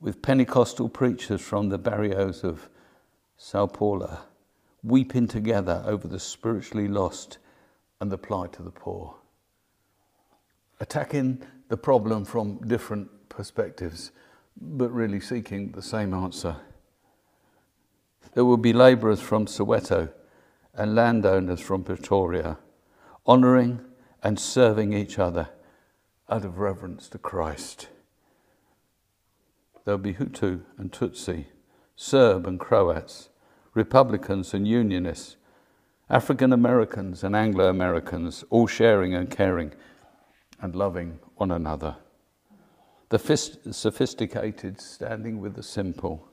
with Pentecostal preachers from the barrios of Sao Paulo weeping together over the spiritually lost and the plight of the poor. Attacking the problem from different perspectives, but really seeking the same answer. There will be labourers from Soweto and landowners from Pretoria, honouring and serving each other out of reverence to Christ. There'll be Hutu and Tutsi, Serb and Croats, Republicans and Unionists, African Americans and Anglo Americans, all sharing and caring and loving one another. The sophisticated standing with the simple,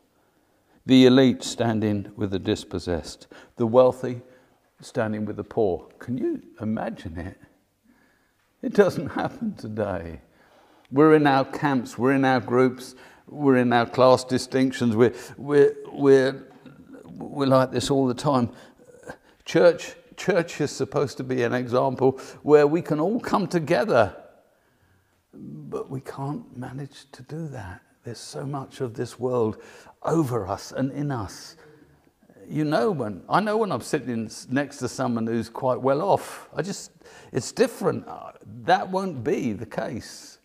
the elite standing with the dispossessed, the wealthy standing with the poor. Can you imagine it? It doesn't happen today. We're in our camps, we're in our groups, we're in our class distinctions, we're, we're, we're, we're like this all the time. Church, church is supposed to be an example where we can all come together, but we can't manage to do that. There's so much of this world over us and in us. You know when I know when I'm sitting next to someone who's quite well off. I just it's different. Uh, that won't be the case.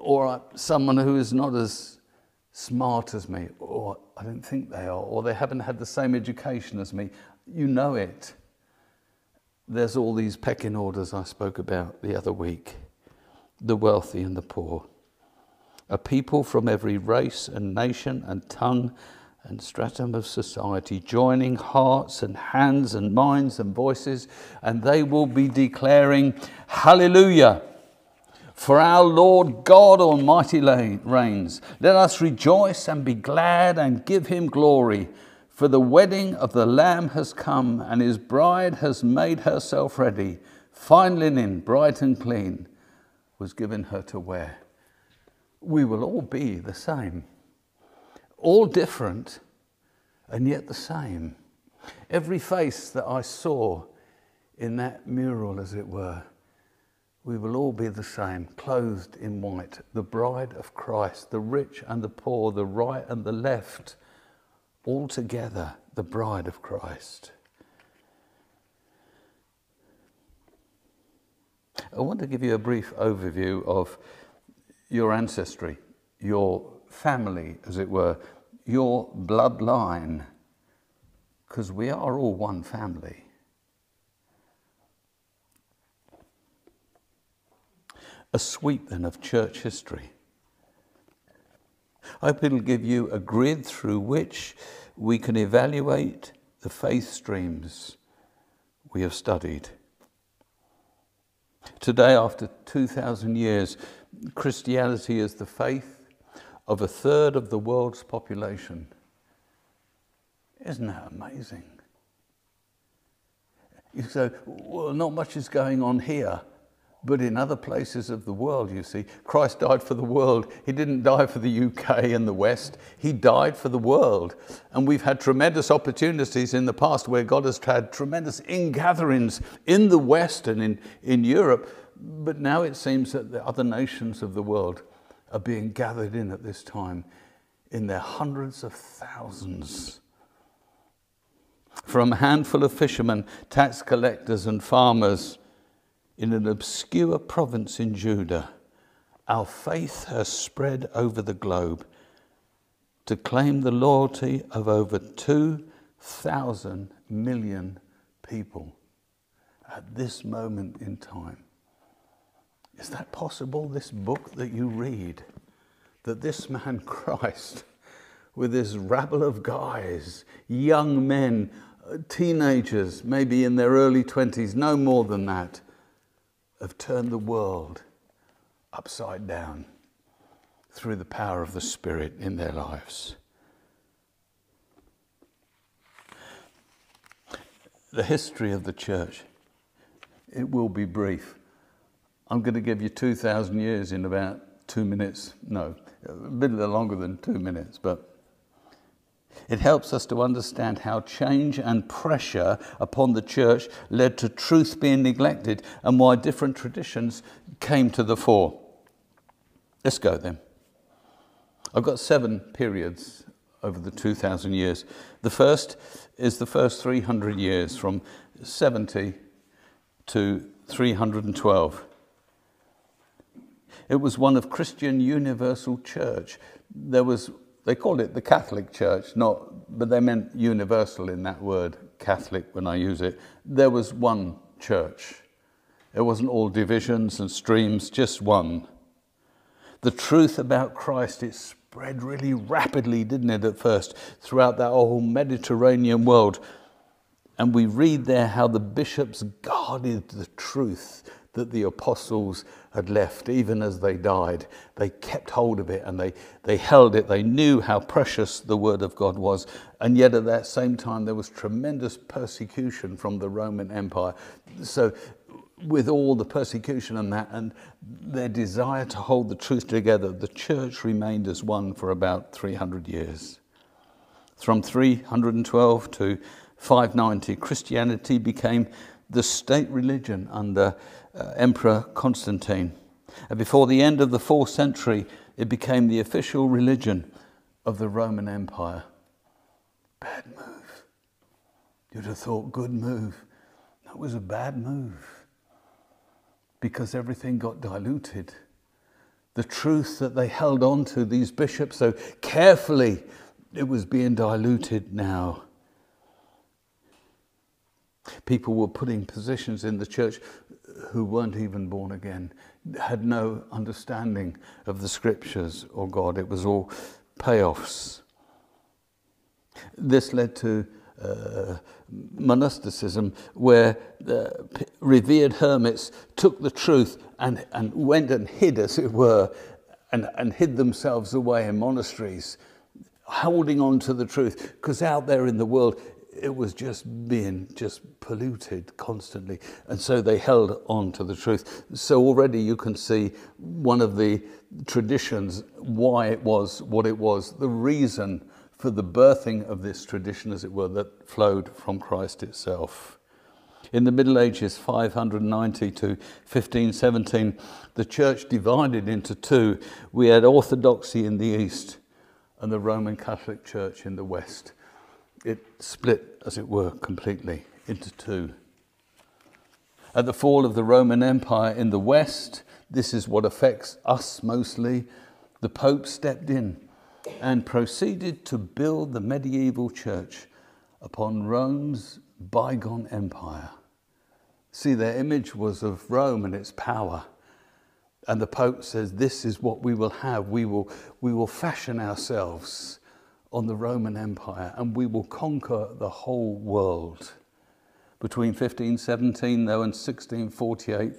Or someone who is not as smart as me, or I don't think they are, or they haven't had the same education as me. You know it. There's all these pecking orders I spoke about the other week the wealthy and the poor a people from every race and nation and tongue and stratum of society, joining hearts and hands and minds and voices, and they will be declaring, Hallelujah! For our Lord God Almighty reigns. Let us rejoice and be glad and give him glory. For the wedding of the Lamb has come, and his bride has made herself ready. Fine linen, bright and clean, was given her to wear we will all be the same. All different, and yet the same. Every face that I saw in that mural, as it were, we will all be the same, clothed in white, the bride of Christ, the rich and the poor, the right and the left, all together, the bride of Christ. I want to give you a brief overview of your ancestry, your family, as it were, your bloodline, because we are all one family. A sweep then of church history. I hope it'll give you a grid through which we can evaluate the faith streams we have studied. Today, after 2,000 years, Christianity is the faith of a third of the world's population. Isn't that amazing? You say, well, not much is going on here, but in other places of the world, you see, Christ died for the world. He didn't die for the UK and the West, He died for the world. And we've had tremendous opportunities in the past where God has had tremendous ingatherings in the West and in, in Europe but now it seems that the other nations of the world are being gathered in at this time in their hundreds of thousands. From a handful of fishermen, tax collectors, and farmers in an obscure province in Judah, our faith has spread over the globe to claim the loyalty of over 2,000 million people at this moment in time. Is that possible, this book that you read? That this man Christ, with this rabble of guys, young men, teenagers, maybe in their early 20s, no more than that, have turned the world upside down through the power of the Spirit in their lives. The history of the church, it will be brief. I'm going to give you 2,000 years in about two minutes. No, a bit longer than two minutes, but it helps us to understand how change and pressure upon the church led to truth being neglected and why different traditions came to the fore. Let's go then. I've got seven periods over the 2,000 years. The first is the first 300 years from 70 to 312. It was one of Christian Universal Church. There was, they called it the Catholic Church, not, but they meant universal in that word, Catholic, when I use it. There was one church. It wasn't all divisions and streams, just one. The truth about Christ, it spread really rapidly, didn't it, at first, throughout that whole Mediterranean world. And we read there how the bishops guarded the truth that the apostles had left, even as they died. They kept hold of it and they, they held it. They knew how precious the word of God was. And yet, at that same time, there was tremendous persecution from the Roman Empire. So, with all the persecution and that, and their desire to hold the truth together, the church remained as one for about 300 years. From 312 to 590, Christianity became the state religion under uh, Emperor Constantine. And before the end of the fourth century, it became the official religion of the Roman Empire. Bad move. You'd have thought, good move. That was a bad move because everything got diluted. The truth that they held on to, these bishops, so carefully, it was being diluted now. People were putting positions in the church who weren't even born again, had no understanding of the scriptures or God. It was all payoffs. This led to uh, monasticism, where the revered hermits took the truth and, and went and hid, as it were, and, and hid themselves away in monasteries, holding on to the truth. Because out there in the world, it was just being just polluted constantly. And so they held on to the truth. So already you can see one of the traditions, why it was what it was, the reason for the birthing of this tradition, as it were, that flowed from Christ itself. In the Middle Ages, 590 to 1517, the church divided into two. We had Orthodoxy in the east and the Roman Catholic Church in the west it split, as it were, completely into two. At the fall of the Roman Empire in the West, this is what affects us mostly. The Pope stepped in and proceeded to build the medieval church upon Rome's bygone empire. See, their image was of Rome and its power. And the Pope says, This is what we will have. We will, we will fashion ourselves on the Roman Empire and we will conquer the whole world. Between 1517, though, and 1648,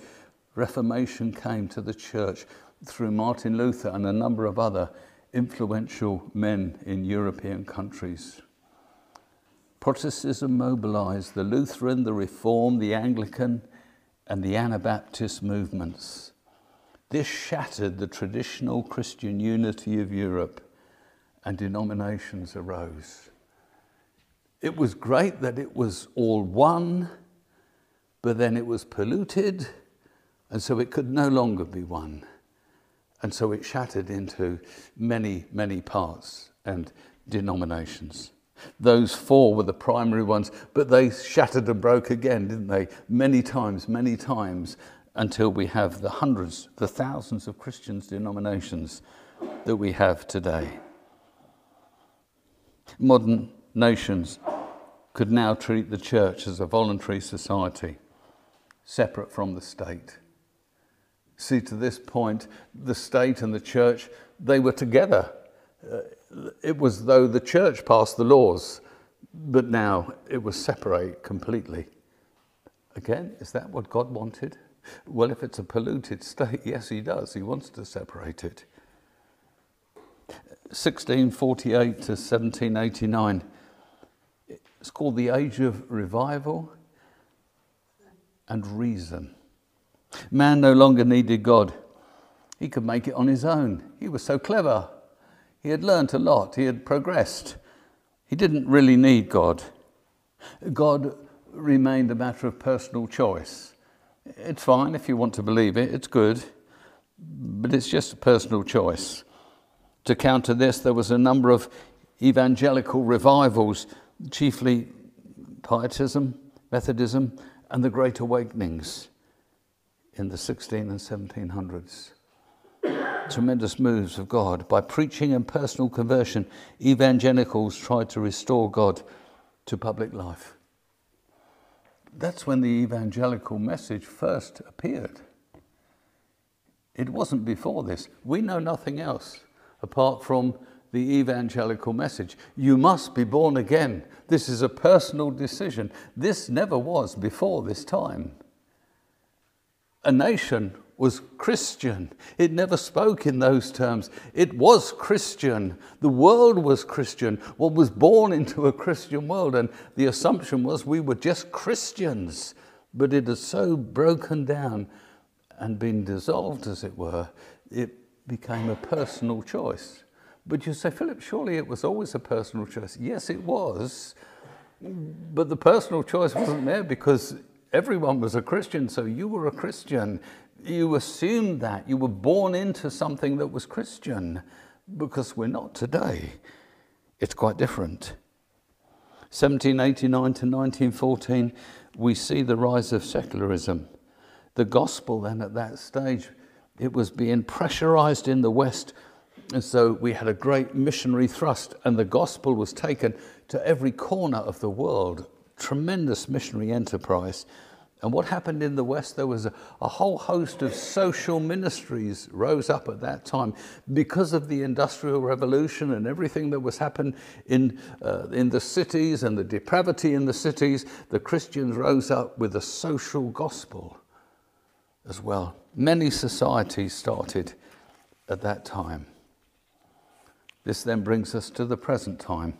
Reformation came to the church through Martin Luther and a number of other influential men in European countries. Protestantism mobilized the Lutheran, the Reformed, the Anglican, and the Anabaptist movements. This shattered the traditional Christian unity of Europe and denominations arose. It was great that it was all one, but then it was polluted, and so it could no longer be one. And so it shattered into many, many parts and denominations. Those four were the primary ones, but they shattered and broke again, didn't they? Many times, many times, until we have the hundreds, the thousands of Christians denominations that we have today. Modern nations could now treat the church as a voluntary society, separate from the state. See, to this point, the state and the church, they were together. Uh, it was though the church passed the laws, but now it was separate completely. Again, is that what God wanted? Well, if it's a polluted state, yes, He does. He wants to separate it. 1648 to 1789. It's called the Age of Revival and Reason. Man no longer needed God. He could make it on his own. He was so clever. He had learnt a lot. He had progressed. He didn't really need God. God remained a matter of personal choice. It's fine if you want to believe it, it's good, but it's just a personal choice. To counter this, there was a number of evangelical revivals, chiefly Pietism, Methodism, and the Great Awakenings in the 16 and 1700s. Tremendous moves of God. By preaching and personal conversion, evangelicals tried to restore God to public life. That's when the evangelical message first appeared. It wasn't before this. We know nothing else apart from the evangelical message. You must be born again. This is a personal decision. This never was before this time. A nation was Christian. It never spoke in those terms. It was Christian. The world was Christian. One was born into a Christian world. And the assumption was we were just Christians. but it had so broken down and been dissolved, as it were, it became a personal choice. But you say, Philip, surely it was always a personal choice. Yes, it was. But the personal choice wasn't there because everyone was a Christian, so you were a Christian. You assumed that. You were born into something that was Christian because we're not today. It's quite different. 1789 to 1914, we see the rise of secularism. The gospel, then, at that stage, it was being pressurized in the West. And so we had a great missionary thrust, and the gospel was taken to every corner of the world. Tremendous missionary enterprise. And what happened in the West, there was a, a, whole host of social ministries rose up at that time because of the Industrial Revolution and everything that was happening in, uh, in the cities and the depravity in the cities. The Christians rose up with a social gospel as well. Many societies started at that time. This then brings us to the present time.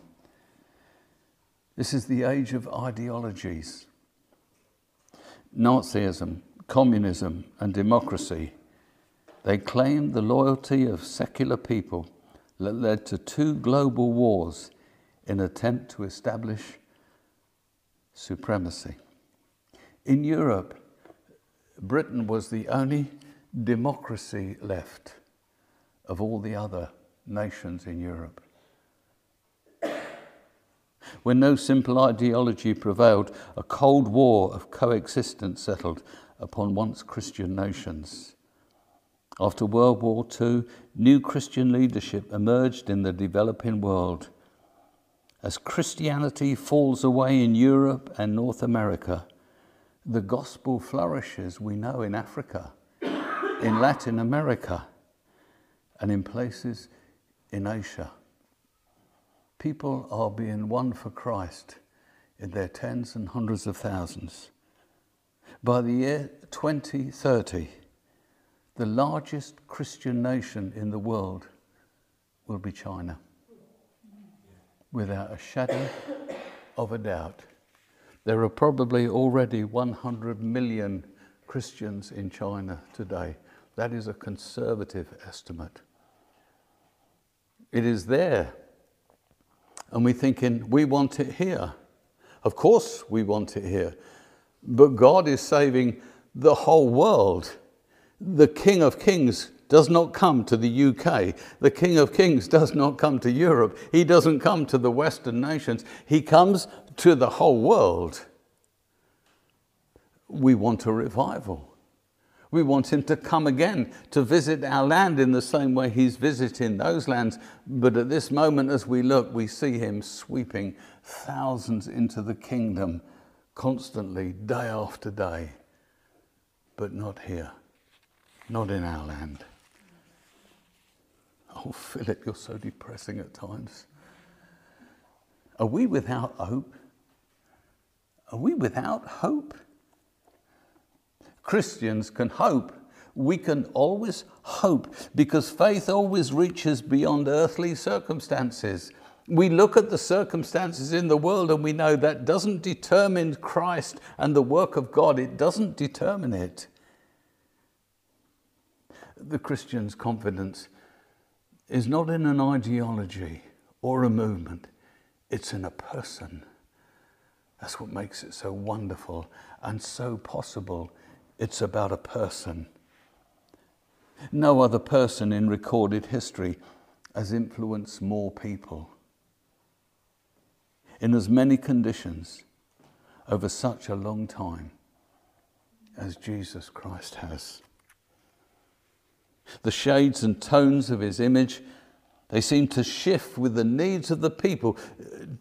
This is the age of ideologies. Nazism, communism, and democracy. They claimed the loyalty of secular people that led to two global wars in attempt to establish supremacy. In Europe, Britain was the only democracy left of all the other nations in Europe. When no simple ideology prevailed, a cold war of coexistence settled upon once Christian nations. After World War II, new Christian leadership emerged in the developing world. As Christianity falls away in Europe and North America, the gospel flourishes, we know, in Africa, in Latin America, and in places in Asia. People are being won for Christ in their tens and hundreds of thousands. By the year 2030, the largest Christian nation in the world will be China, without a shadow of a doubt. There are probably already 100 million Christians in China today. That is a conservative estimate. It is there. And we're thinking, we want it here. Of course, we want it here. But God is saving the whole world. The King of Kings does not come to the UK. The King of Kings does not come to Europe. He doesn't come to the Western nations. He comes to the whole world. We want a revival. We want him to come again to visit our land in the same way he's visiting those lands. But at this moment, as we look, we see him sweeping thousands into the kingdom constantly, day after day. But not here, not in our land. Oh, Philip, you're so depressing at times. Are we without hope? Are we without hope? Christians can hope. We can always hope because faith always reaches beyond earthly circumstances. We look at the circumstances in the world and we know that doesn't determine Christ and the work of God, it doesn't determine it. The Christian's confidence is not in an ideology or a movement, it's in a person. That's what makes it so wonderful and so possible. It's about a person. No other person in recorded history has influenced more people in as many conditions over such a long time as Jesus Christ has. The shades and tones of his image, they seem to shift with the needs of the people.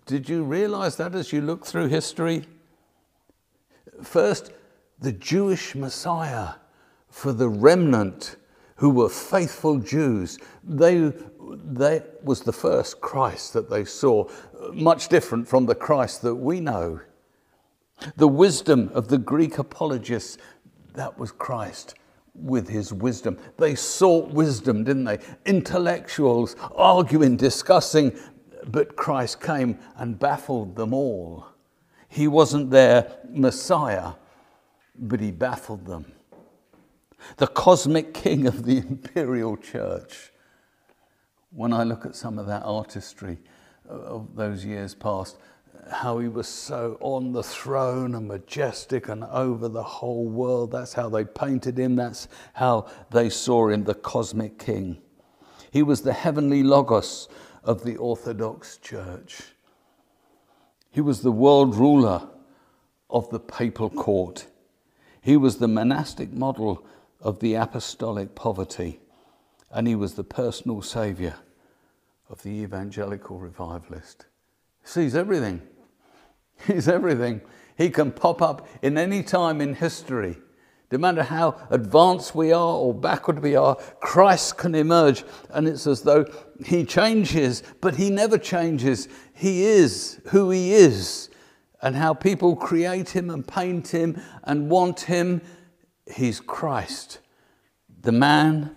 Did you realize that as you look through history? First, the Jewish Messiah for the remnant who were faithful Jews. They, they was the first Christ that they saw, much different from the Christ that we know. The wisdom of the Greek apologists, that was Christ with his wisdom. They sought wisdom, didn't they? Intellectuals arguing, discussing, but Christ came and baffled them all. He wasn't their Messiah, but he baffled them. The cosmic king of the imperial church. When I look at some of that artistry of those years past, how he was so on the throne and majestic and over the whole world. That's how they painted him. That's how they saw him, the cosmic king. He was the heavenly Logos of the Orthodox Church. He was the world ruler of the papal court. He was the monastic model of the apostolic poverty. And he was the personal saviour of the evangelical revivalist. Sees everything. He's everything. He can pop up in any time in history. No matter how advanced we are or backward we are, Christ can emerge. And it's as though he changes, but he never changes. He is who he is. And how people create him and paint him and want him. He's Christ, the man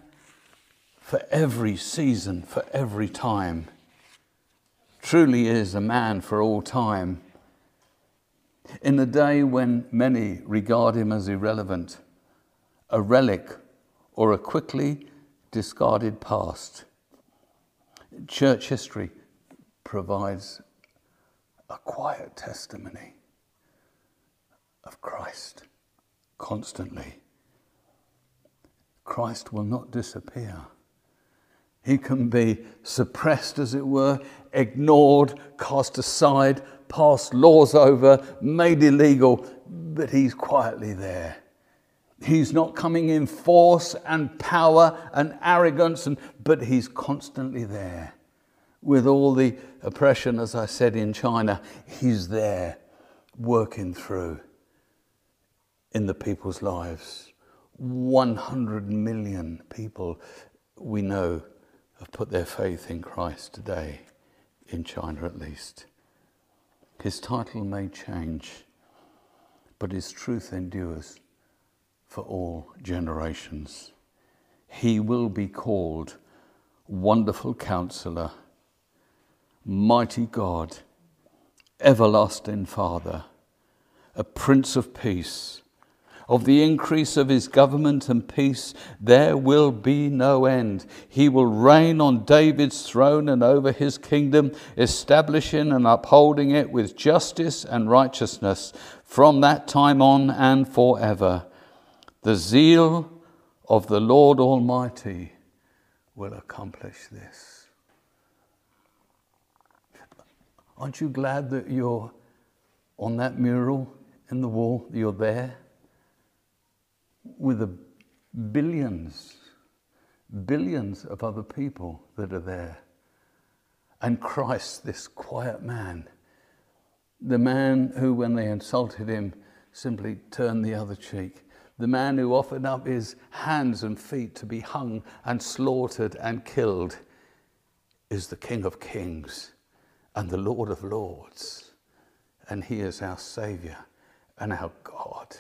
for every season, for every time. Truly is a man for all time. In a day when many regard him as irrelevant, a relic, or a quickly discarded past, church history provides a quiet testimony of Christ constantly. Christ will not disappear. He can be suppressed, as it were, ignored, cast aside, passed laws over, made illegal, but he's quietly there. He's not coming in force and power and arrogance, and, but he's constantly there. With all the oppression, as I said, in China, he's there working through in the people's lives. 100 million people we know have put their faith in Christ today, in China at least. His title may change, but his truth endures for all generations. He will be called Wonderful Counselor, Mighty God, Everlasting Father, a Prince of Peace of the increase of his government and peace, there will be no end. He will reign on David's throne and over his kingdom, establishing and upholding it with justice and righteousness from that time on and forever. The zeal of the Lord Almighty will accomplish this. Aren't you glad that you're on that mural in the wall? You're there? With the billions, billions of other people that are there. And Christ, this quiet man, the man who, when they insulted him, simply turned the other cheek, the man who offered up his hands and feet to be hung and slaughtered and killed, is the King of Kings and the Lord of Lords. And he is our Savior and our God.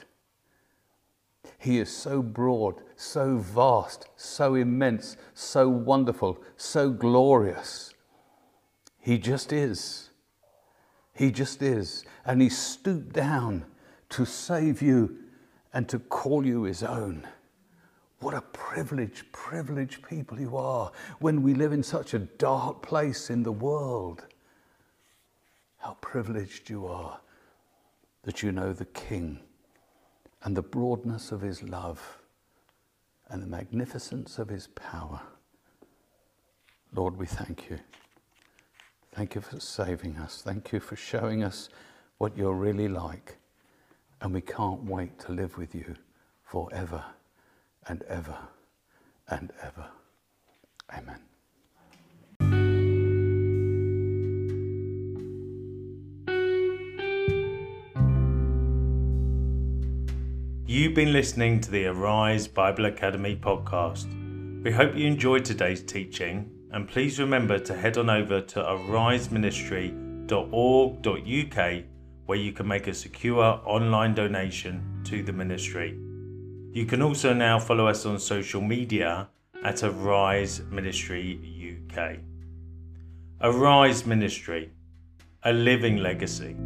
He is so broad, so vast, so immense, so wonderful, so glorious. He just is. He just is. And He stooped down to save you and to call you His own. What a privileged, privileged people you are when we live in such a dark place in the world. How privileged you are that you know the King and the broadness of his love and the magnificence of his power. Lord, we thank you. Thank you for saving us. Thank you for showing us what you're really like. And we can't wait to live with you forever and ever and ever. Amen.
You've been listening to the Arise Bible Academy podcast. We hope you enjoyed today's teaching and please remember to head on over to ariseministry.org.uk where you can make a secure online donation to the ministry. You can also now follow us on social media at Arise Ministry UK. Arise Ministry, a living legacy.